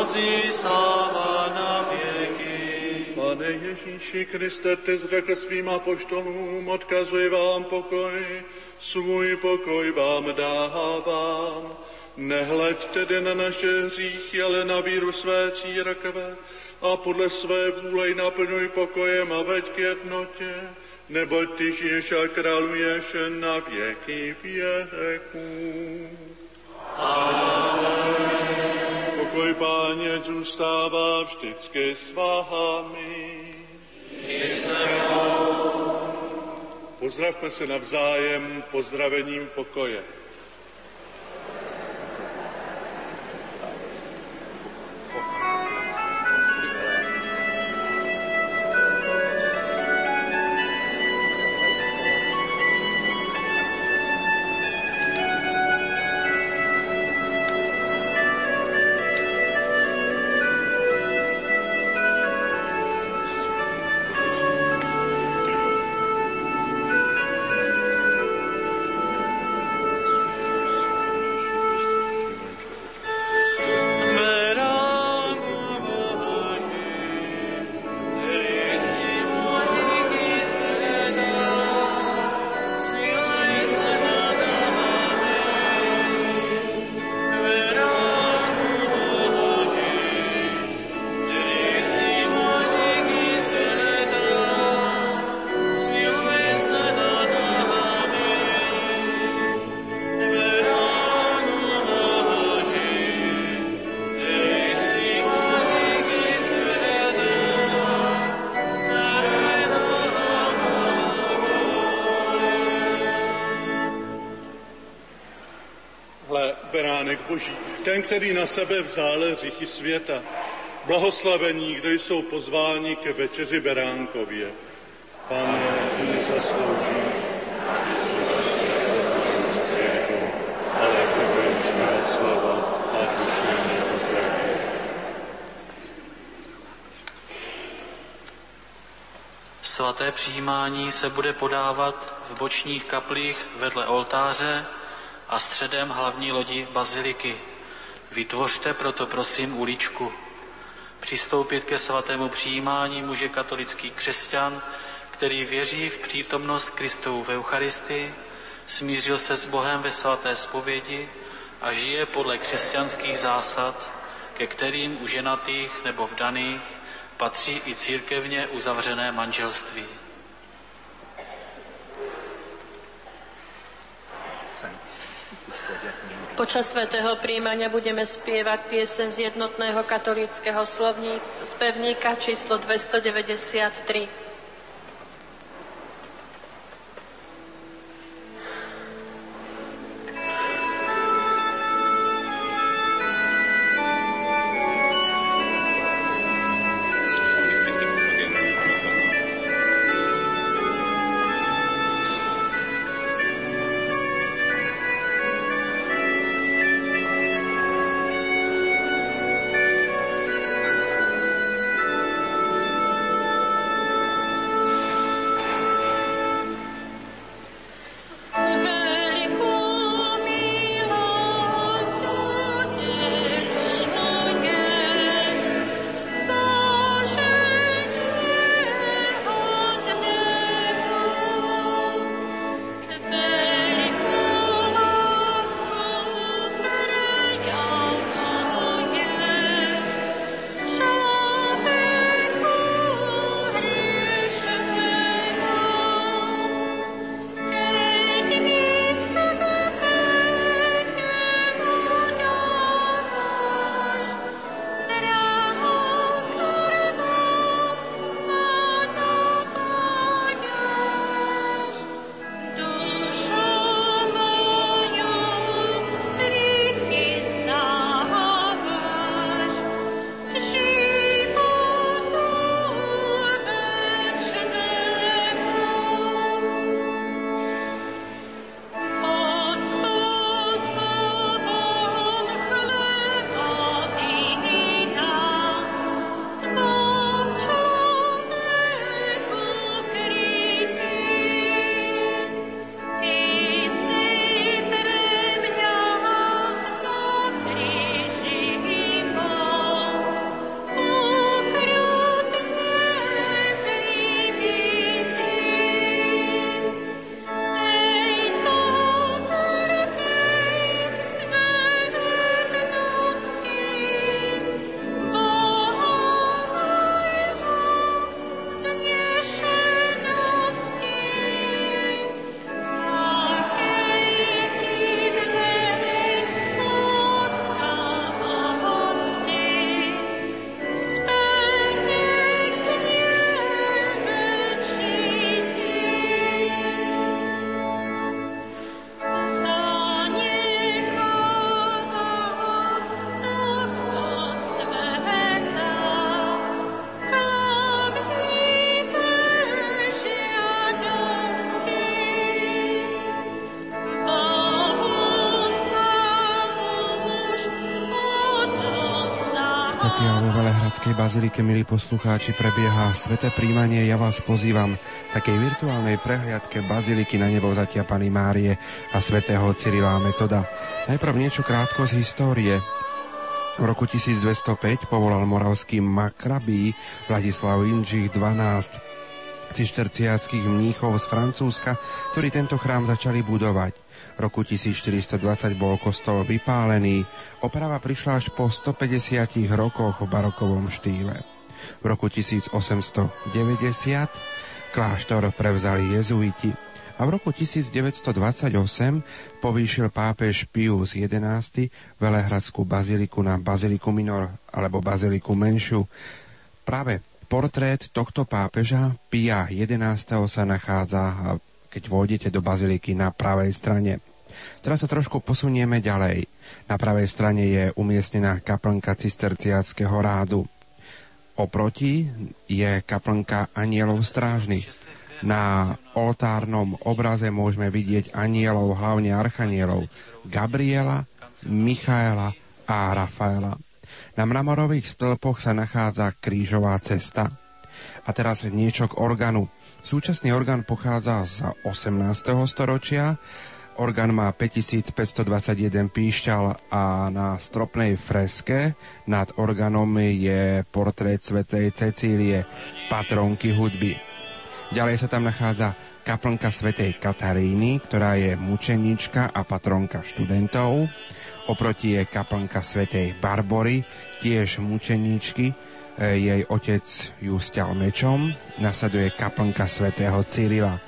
moci sláva na věky. Pane Ježíši Kriste, ty zřekl svým apoštolům, odkazuji vám pokoj, svůj pokoj vám dávám. Nehleď tedy na naše hříchy, ale na víru své církve a podle své vůle naplňuj pokojem a veď k jednotě, neboť ty žiješ a králuješ na věky věků. Pokoj páně zůstává vždycky s vámi. Pozdravme se navzájem pozdravením pokoje. Ten, který na sebe vzal hříchy světa. Blahoslavení, kdo jsou pozváni ke večeři Beránkově. Pane, slova a Svaté přijímání se bude podávat v bočních kaplích vedle oltáře a středem hlavní lodi baziliky. Vytvořte proto prosím uličku. Přistoupit ke svatému přijímání může katolický křesťan, který věří v přítomnost Kristovu v Eucharistii, smířil se s Bohem ve svaté spovědi a žije podle křesťanských zásad, ke kterým u ženatých nebo vdaných patří i církevně uzavřené manželství. Počas svätého príjmania budeme spievať piesen z jednotného katolického slovník, spevníka číslo 293. bazilike, milí poslucháči, prebieha sveté príjmanie. Ja vás pozývam takej virtuálnej prehliadke baziliky na nebo zatia Pany Márie a svätého Cyrila Metoda. Najprv niečo krátko z histórie. V roku 1205 povolal moravský makrabí Vladislav Inžich 12 cisterciáckých mníchov z Francúzska, ktorí tento chrám začali budovať roku 1420 bol kostol vypálený. Oprava prišla až po 150 rokoch v barokovom štýle. V roku 1890 kláštor prevzali jezuiti a v roku 1928 povýšil pápež Pius XI Velehradskú baziliku na baziliku minor alebo baziliku menšiu. Práve portrét tohto pápeža Pia XI sa nachádza keď vôjdete do baziliky na pravej strane. Teraz sa trošku posunieme ďalej. Na pravej strane je umiestnená kaplnka cisterciáckého rádu. Oproti je kaplnka anielov strážnych. Na oltárnom obraze môžeme vidieť anielov, hlavne archanielov Gabriela, Michaela a Rafaela. Na mramorových stĺpoch sa nachádza krížová cesta. A teraz niečo k organu. Súčasný orgán pochádza z 18. storočia Orgán má 5521 píšťal a na stropnej freske nad orgánom je portrét svätej Cecílie, patronky hudby. Ďalej sa tam nachádza kaplnka svätej Kataríny, ktorá je mučenička a patronka študentov. Oproti je kaplnka svätej Barbory, tiež mučeničky, e, jej otec ju stial mečom. Nasleduje kaplnka svätého Cyrila.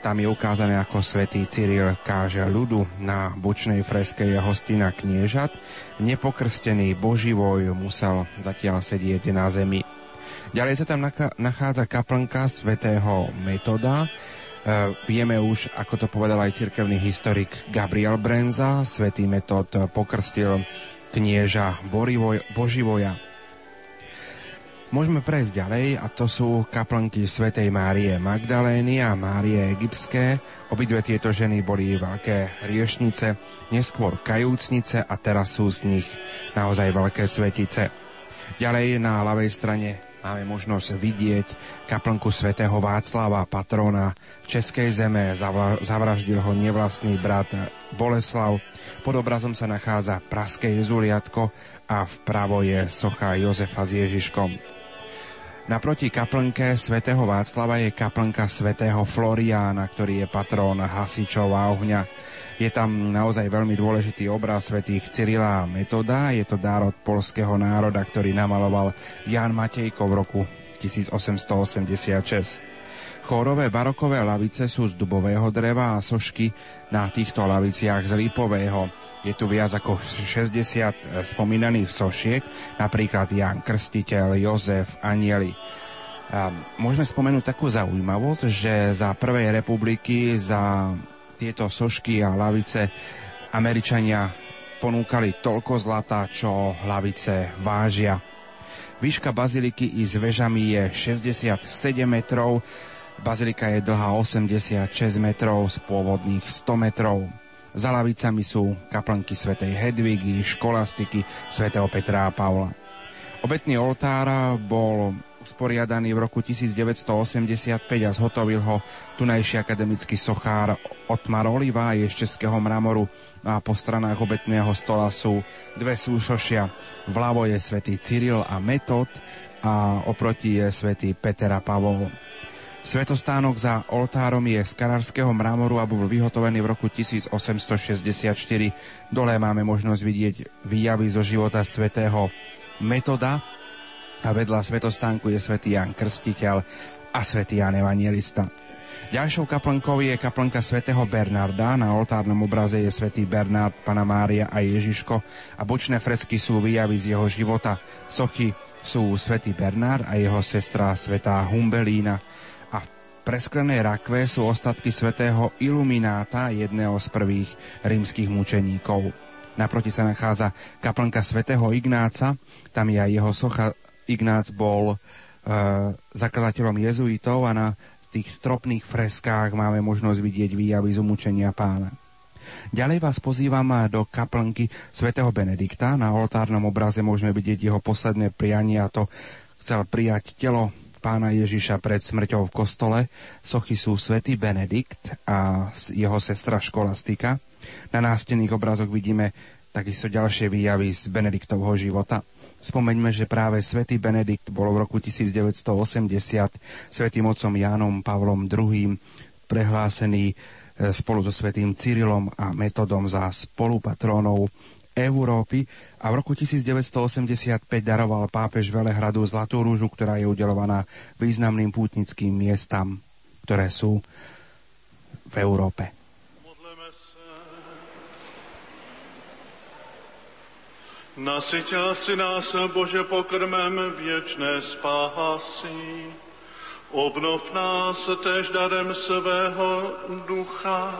Tam je ukázané, ako svätý Cyril káže ľudu. Na bočnej freske je hostina kniežat. Nepokrstený Boživoj musel zatiaľ sedieť na zemi. Ďalej sa tam nachádza kaplnka svätého Metoda. E, vieme už, ako to povedal aj cirkevný historik Gabriel Brenza, svätý Metod pokrstil knieža Boživoja. Môžeme prejsť ďalej a to sú kaplnky svätej Márie Magdalény a Márie Egyptské. Obidve tieto ženy boli veľké riešnice, neskôr kajúcnice a teraz sú z nich naozaj veľké svetice. Ďalej na ľavej strane máme možnosť vidieť kaplnku svätého Václava, patrona Českej zeme. Zavraždil ho nevlastný brat Boleslav. Pod obrazom sa nachádza praské jezuliatko a vpravo je socha Jozefa s Ježiškom. Naproti kaplnke svätého Václava je kaplnka svätého Floriána, ktorý je patrón hasičov a ohňa. Je tam naozaj veľmi dôležitý obraz svätých Cyrila a Metoda. Je to dár od polského národa, ktorý namaloval Jan Matejko v roku 1886. Chórové barokové lavice sú z dubového dreva a sošky na týchto laviciach z lípového. Je tu viac ako 60 eh, spomínaných sošiek, napríklad Jan Krstiteľ, Jozef, Anieli. A môžeme spomenúť takú zaujímavosť, že za prvej republiky za tieto sošky a lavice Američania ponúkali toľko zlata, čo hlavice vážia. Výška baziliky i s vežami je 67 metrov, bazilika je dlhá 86 metrov z pôvodných 100 metrov. Za lavicami sú kaplnky svätej Hedvigy, školastiky svätého Petra a Pavla. Obetný oltár bol usporiadaný v roku 1985 a zhotovil ho tunajší akademický sochár Otmar Oliva, je z českého mramoru a po stranách obetného stola sú dve súsošia. Vľavo je svätý Cyril a Metod a oproti je svätý Peter a Pavol. Svetostánok za oltárom je z karárskeho mramoru a bol vyhotovený v roku 1864. Dole máme možnosť vidieť výjavy zo života svätého Metoda a vedľa svetostánku je svätý Jan Krstiteľ a svätý Jan Evangelista. Ďalšou kaplnkou je kaplnka svätého Bernarda. Na oltárnom obraze je svätý Bernard, Pana Mária a Ježiško a bočné fresky sú výjavy z jeho života. Sochy sú svätý Bernard a jeho sestra svätá Humbelína presklenej rakve sú ostatky svätého Ilumináta, jedného z prvých rímskych mučeníkov. Naproti sa nachádza kaplnka svätého Ignáca, tam je aj jeho socha. Ignác bol e, zakladateľom jezuitov a na tých stropných freskách máme možnosť vidieť výjavy z umúčenia pána. Ďalej vás pozývam do kaplnky svätého Benedikta. Na oltárnom obraze môžeme vidieť jeho posledné prianie a to chcel prijať telo pána Ježiša pred smrťou v kostole. Sochy sú svätý Benedikt a jeho sestra Školastika. Na nástených obrazoch vidíme takisto ďalšie výjavy z Benediktovho života. Spomeňme, že práve svätý Benedikt bol v roku 1980 svätým otcom Jánom Pavlom II prehlásený e, spolu so svätým Cyrilom a Metodom za spolupatrónov Európy a v roku 1985 daroval pápež Velehradu Zlatú rúžu, ktorá je udelovaná významným pútnickým miestam, ktoré sú v Európe. Nasytil si nás, Bože, pokrmem věčné spásy. Obnov nás tež darem svého ducha,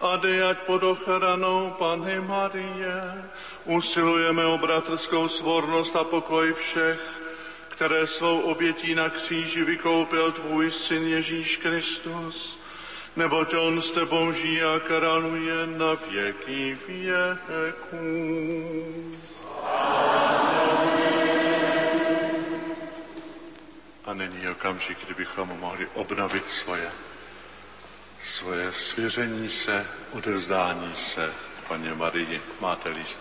a dejať pod ochranou Pany Marie. Usilujeme o bratrskou svornost a pokoj všech, které svou obětí na kříži vykoupil tvůj syn Ježíš Kristus, neboť on s tebou žije a králuje na věky věků. A není okamžik, kdybychom mohli obnovit svoje, svoje svěření se, odevzdání se paně Marii. Máte list,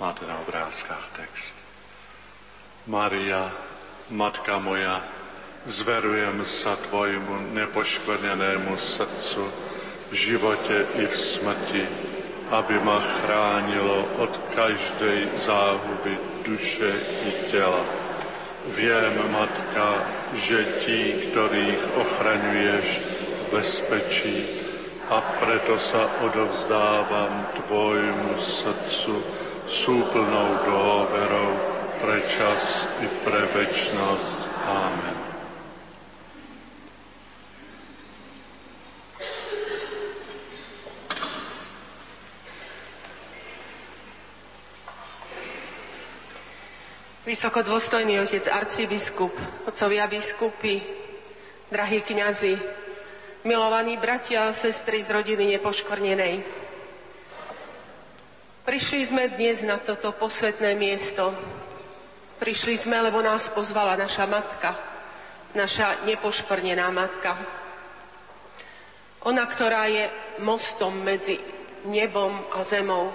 máte na obrázkách text. Maria, Matka moja, zverujem sa Tvojmu nepoškvrněnému srdcu v životě i v smrti, aby ma chránilo od každej záhuby duše i těla. Viem, Matka, že tí, ktorých ochraňuješ, bezpečí a preto sa odovzdávam Tvojmu srdcu súplnou dôverou pre čas i pre večnosť. Amen. Vysokodôstojný otec arcibiskup, otcovia biskupy, drahí kňazi, milovaní bratia a sestry z rodiny nepoškvrnenej. Prišli sme dnes na toto posvetné miesto. Prišli sme, lebo nás pozvala naša matka, naša nepoškvrnená matka. Ona, ktorá je mostom medzi nebom a zemou.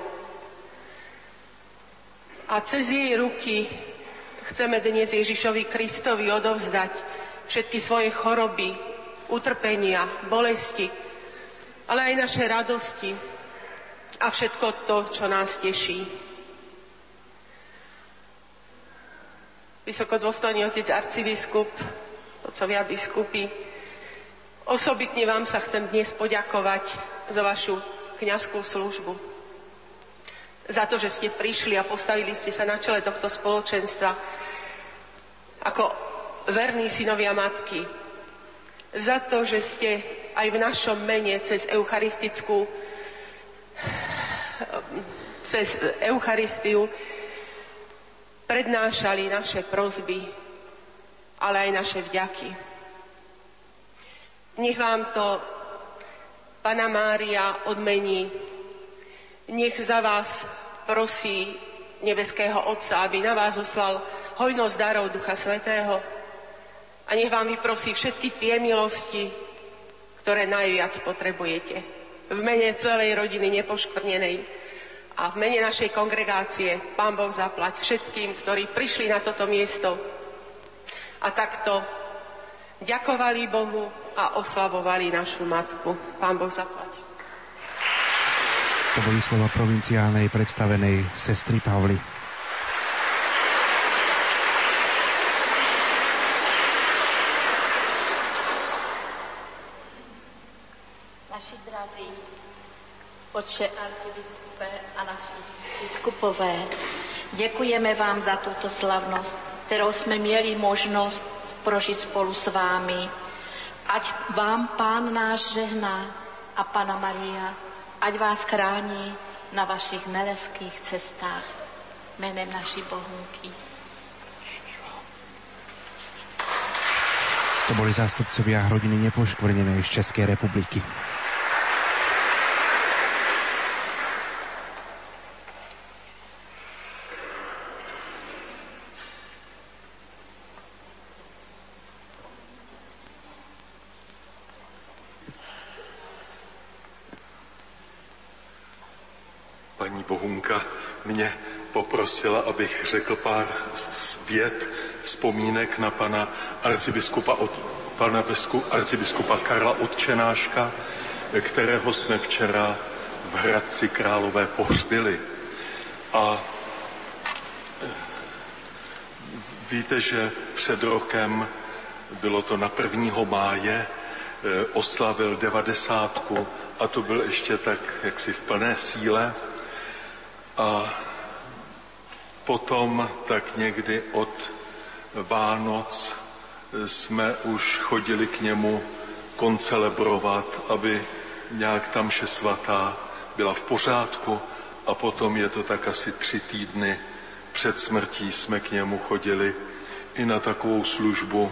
A cez jej ruky Chceme dnes Ježišovi Kristovi odovzdať všetky svoje choroby, utrpenia, bolesti, ale aj naše radosti a všetko to, čo nás teší. Vysokodôstojný otec arcibiskup, otcovia biskupy, osobitne vám sa chcem dnes poďakovať za vašu kňazskú službu. Za to, že ste prišli a postavili ste sa na čele tohto spoločenstva ako verní synovia matky, za to, že ste aj v našom mene cez eucharistickú cez Eucharistiu prednášali naše prozby, ale aj naše vďaky. Nech vám to Pana Mária odmení. Nech za vás prosí nebeského Otca, aby na vás oslal hojnosť darov Ducha Svetého a nech vám vyprosí všetky tie milosti, ktoré najviac potrebujete. V mene celej rodiny nepoškvrnenej a v mene našej kongregácie Pán Boh zaplať všetkým, ktorí prišli na toto miesto a takto ďakovali Bohu a oslavovali našu matku. Pán Boh zaplať. To boli slova provinciálnej predstavenej sestry Pavly. Otče arcibiskupe a naši biskupové, děkujeme vám za tuto slavnost, kterou jsme měli možnost prožít spolu s vámi. Ať vám Pán náš žehná a Pana Maria, ať vás chrání na vašich neleských cestách jménem naší bohunky. To boli zástupcovia rodiny nepoškvrnenej z Českej republiky. Bohunka mě poprosila, abych řekl pár vět, vzpomínek na pana arcibiskupa, od, pana arcibiskupa Karla Otčenáška, kterého jsme včera v Hradci Králové pohřbili. A eh, víte, že před rokem, bylo to na 1. máje, eh, oslavil devadesátku a to byl ještě tak jaksi v plné síle. A potom tak někdy od Vánoc jsme už chodili k němu koncelebrovat, aby nějak tamše svatá byla v pořádku a potom je to tak asi tři týdny před smrtí jsme k němu chodili i na takovou službu.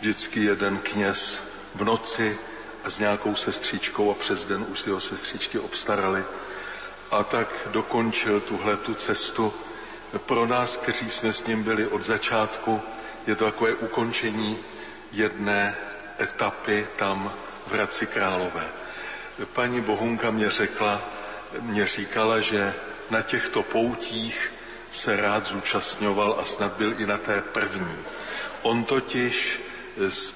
Vždycky jeden kněz v noci a s nějakou sestřičkou a přes den už si ho sestřičky obstarali. A tak dokončil tuhle tu cestu. Pro nás, kteří jsme s ním byli od začátku, je to takové ukončení jedné etapy tam v Hradci Králové. Paní Bohunka mě řekla, mě říkala, že na těchto poutích se rád zúčastňoval a snad byl i na té první. On totiž s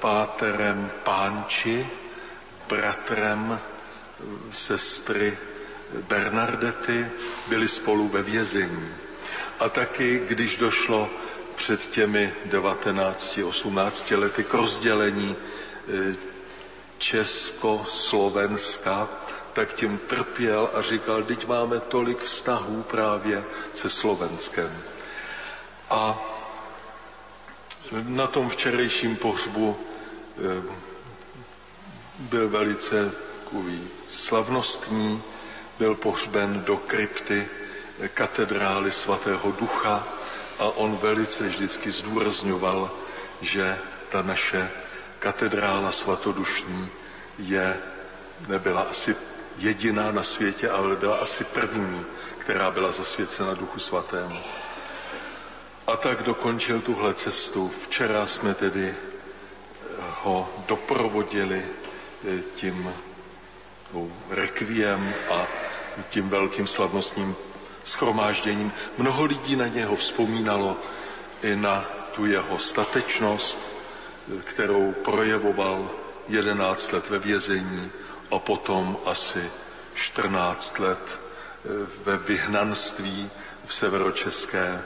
páterem Pánči, bratrem sestry Bernardety, byli spolu ve vězení. A taky, když došlo před těmi 19-18 lety k rozdělení eh, Česko-Slovenska, tak tím trpěl a říkal, teď máme tolik vztahů právě se Slovenskem. A na tom včerejším pohřbu eh, byl velice slavnostní, byl pohřben do krypty katedrály svatého ducha a on velice vždycky zdůrazňoval, že ta naše katedrála svatodušní je, nebyla asi jediná na světě, ale byla asi první, která byla zasvěcena Duchu Svatému. A tak dokončil tuhle cestu. Včera jsme tedy ho doprovodili eh, tím rekviem a tím velkým slavnostním schromážděním. Mnoho lidí na něho vzpomínalo i na tu jeho statečnost, kterou projevoval 11 let ve vězení a potom asi 14 let eh, ve vyhnanství v severočeské,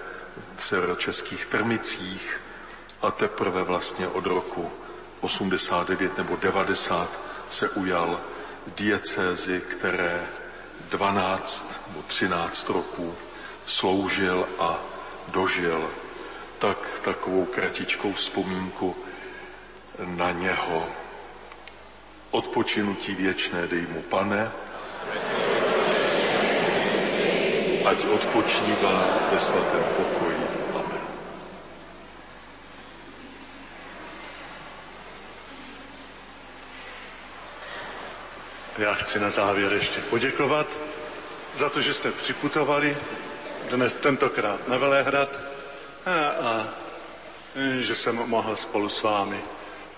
v severočeských Trmicích a teprve vlastně od roku 89 nebo 90 se ujal diecézy, které 12 nebo 13 roků sloužil a dožil. Tak takovou kratičkou vzpomínku na něho. Odpočinutí věčné dej mu, pane, ať odpočívá ve svatém pokoji. Amen. Já chci na závěr ještě poděkovat za to, že jste připutovali dnes, tentokrát na Velehrad a, a že jsem mohl spolu s vámi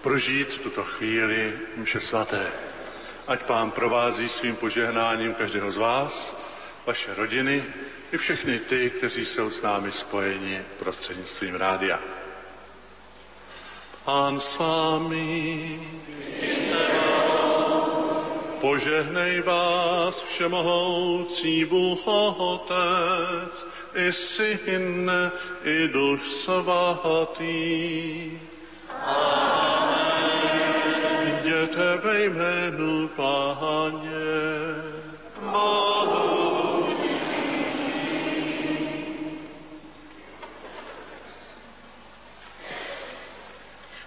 prožít tuto chvíli mše svaté. Ať pán provází svým požehnáním každého z vás, vaše rodiny i všechny ty, kteří jsou s námi spojeni prostřednictvím rádia. Pán s vámi. Požehnej vás všemohoucí Bůh Otec, i Syn, i Duch Svatý. Amen. Jděte ve jménu Páně.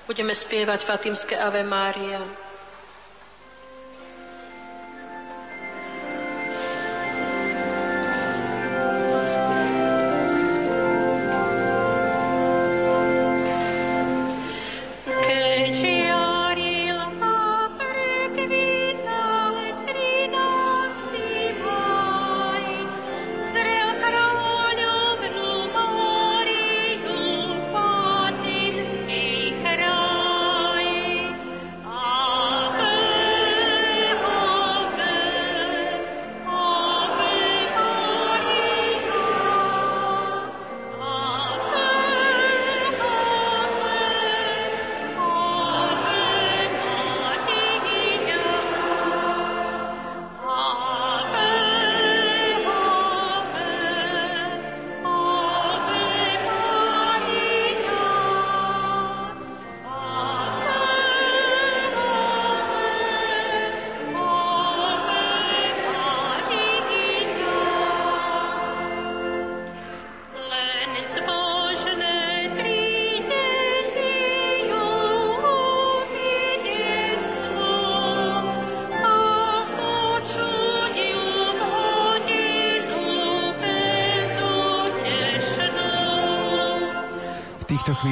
Budeme zpívat Fatimské Ave Maria.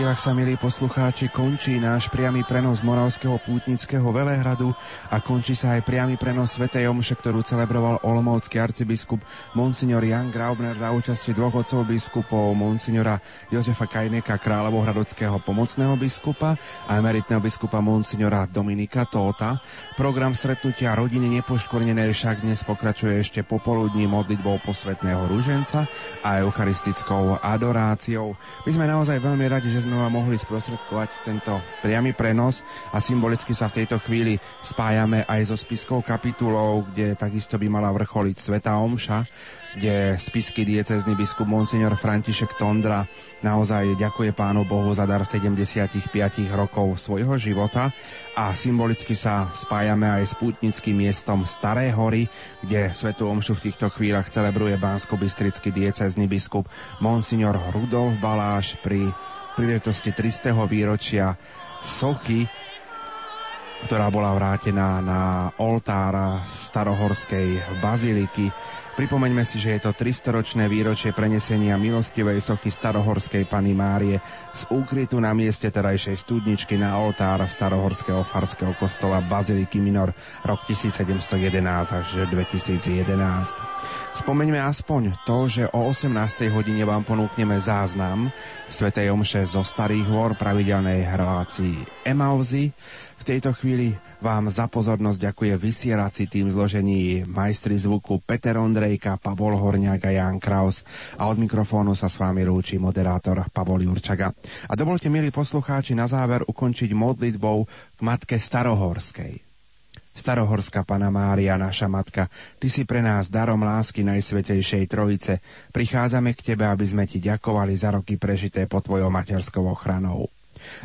Chvíľach sa, milí poslucháči, končí náš priamy prenos Moravského pútnického Velehradu a končí sa aj priamy prenos Svetej Omše, ktorú celebroval olomoucký arcibiskup Monsignor Jan Graubner za účasti dvoch otcov biskupov, Monsignora Jozefa Kajneka, kráľovohradockého pomocného biskupa a emeritného biskupa Monsignora Dominika Tóta. Program stretnutia rodiny nepoškvrnenej však dnes pokračuje ešte popoludní modlitbou posvetného ruženca a eucharistickou adoráciou. My sme naozaj veľmi radi, že sme vám mohli sprostredkovať tento priamy prenos a symbolicky sa v tejto chvíli spájame aj so spiskou kapitulou, kde takisto by mala vrcholiť Sveta Omša kde spisky diecezny biskup Monsignor František Tondra naozaj ďakuje Pánu Bohu za dar 75 rokov svojho života a symbolicky sa spájame aj s pútnickým miestom Staré hory, kde Svetu Omšu v týchto chvíľach celebruje Bánsko-Bystrický diecezny biskup Monsignor Rudolf Baláš pri príležitosti 300. výročia sochy ktorá bola vrátená na oltára starohorskej baziliky Pripomeňme si, že je to 300-ročné výročie prenesenia milostivej sochy starohorskej Pany Márie z úkrytu na mieste terajšej studničky na oltár starohorského farského kostola Baziliky Minor rok 1711 až 2011. Spomeňme aspoň to, že o 18. hodine vám ponúkneme záznam Svetej Omše zo Starých hôr pravidelnej relácii Emauzy. V tejto chvíli vám za pozornosť ďakuje vysielací tým zložení majstri zvuku Peter Ondrejka, Pavol Horňák a Jan Kraus a od mikrofónu sa s vami rúči moderátor Pavol Jurčaga. A dovolte, milí poslucháči, na záver ukončiť modlitbou k Matke Starohorskej. Starohorská Pana Mária, naša Matka, Ty si pre nás darom lásky Najsvetejšej Trojice. Prichádzame k Tebe, aby sme Ti ďakovali za roky prežité pod Tvojou materskou ochranou.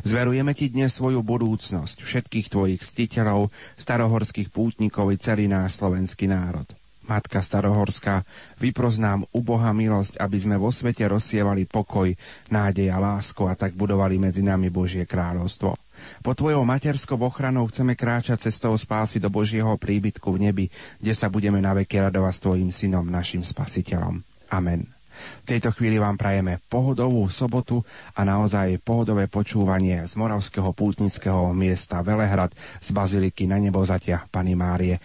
Zverujeme ti dnes svoju budúcnosť, všetkých tvojich ctiteľov, starohorských pútnikov i celý náš slovenský národ. Matka Starohorská, vypros nám u Boha milosť, aby sme vo svete rozsievali pokoj, nádej a lásku a tak budovali medzi nami Božie kráľovstvo. Po tvojou materskou ochranou chceme kráčať cestou spásy do Božieho príbytku v nebi, kde sa budeme na veky radovať s tvojim synom, našim spasiteľom. Amen. V tejto chvíli vám prajeme pohodovú sobotu a naozaj pohodové počúvanie z moravského pútnického miesta Velehrad z Baziliky na nebozatia Pany Márie.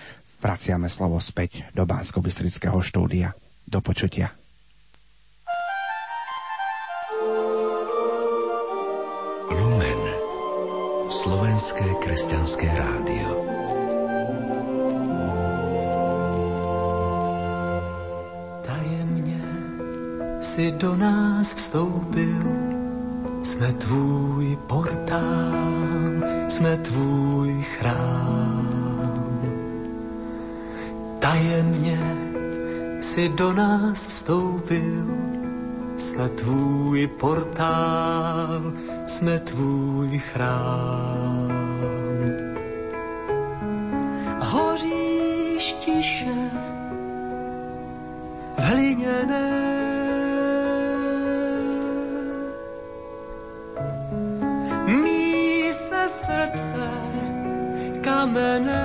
Vraciame slovo späť do bansko štúdia. Do počutia. Lumen. Slovenské kresťanské rádio. Si do nás vstoupil, jsme tvůj portál, jsme tvůj chrám. Tajemně si do nás vstoupil, jsme tvůj portál, jsme tvůj chrám. Hoříš tiše v hliněné Mene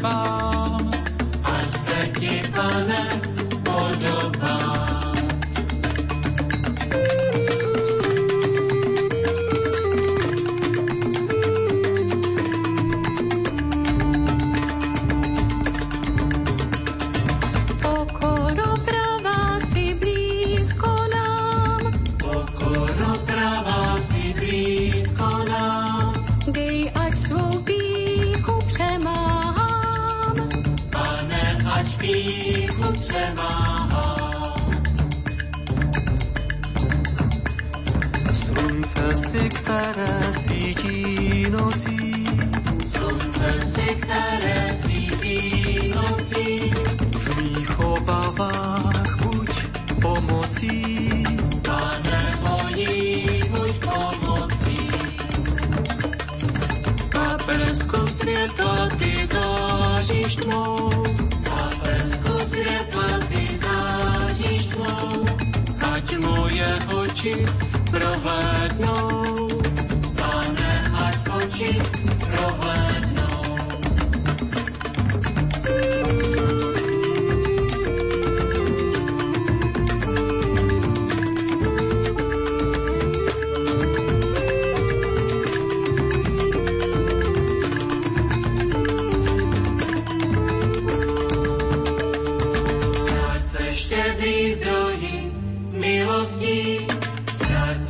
about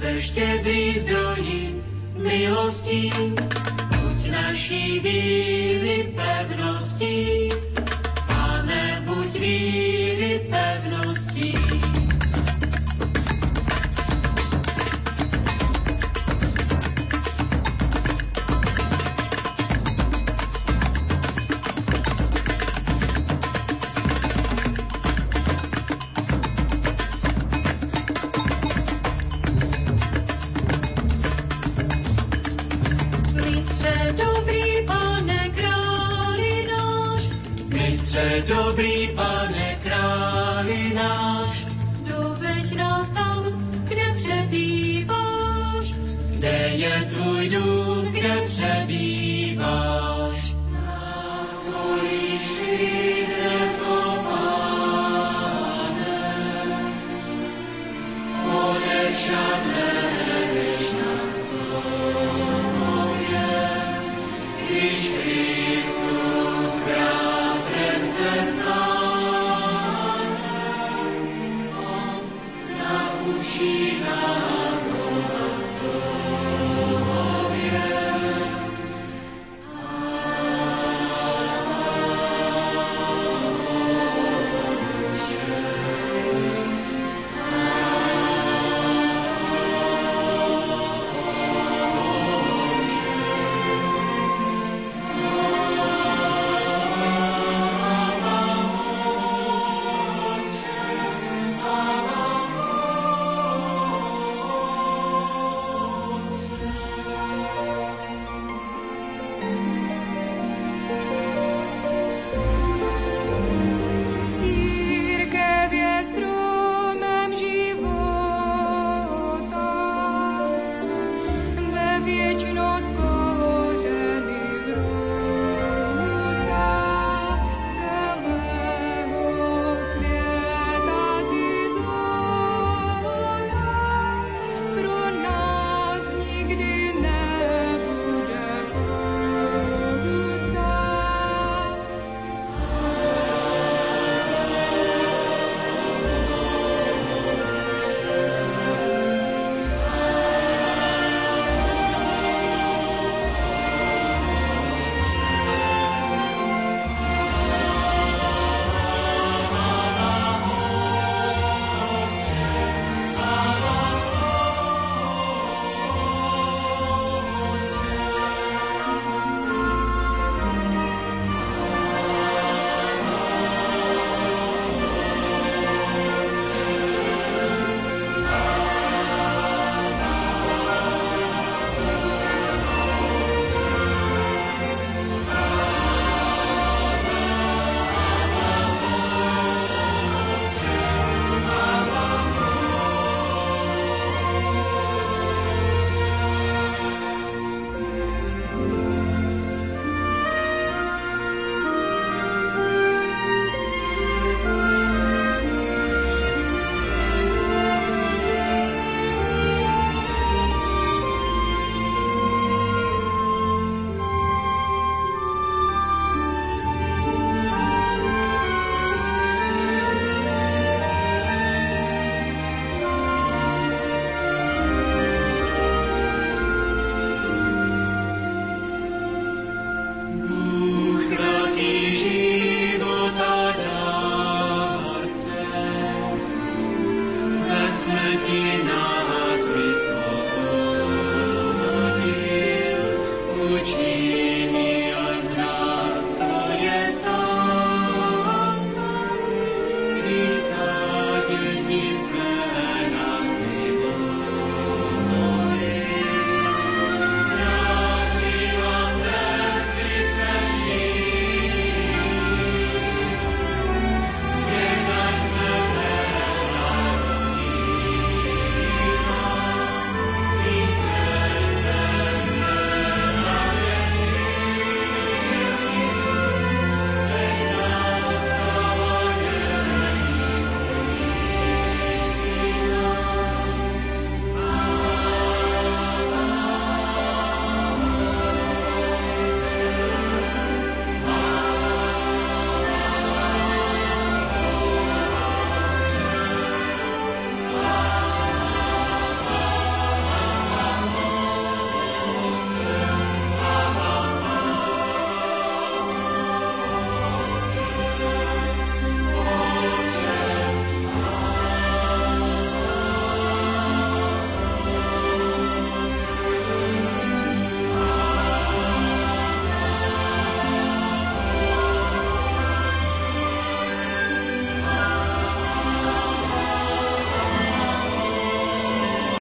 Krátce štědrý zdroji milostí, buď naší víry pevností.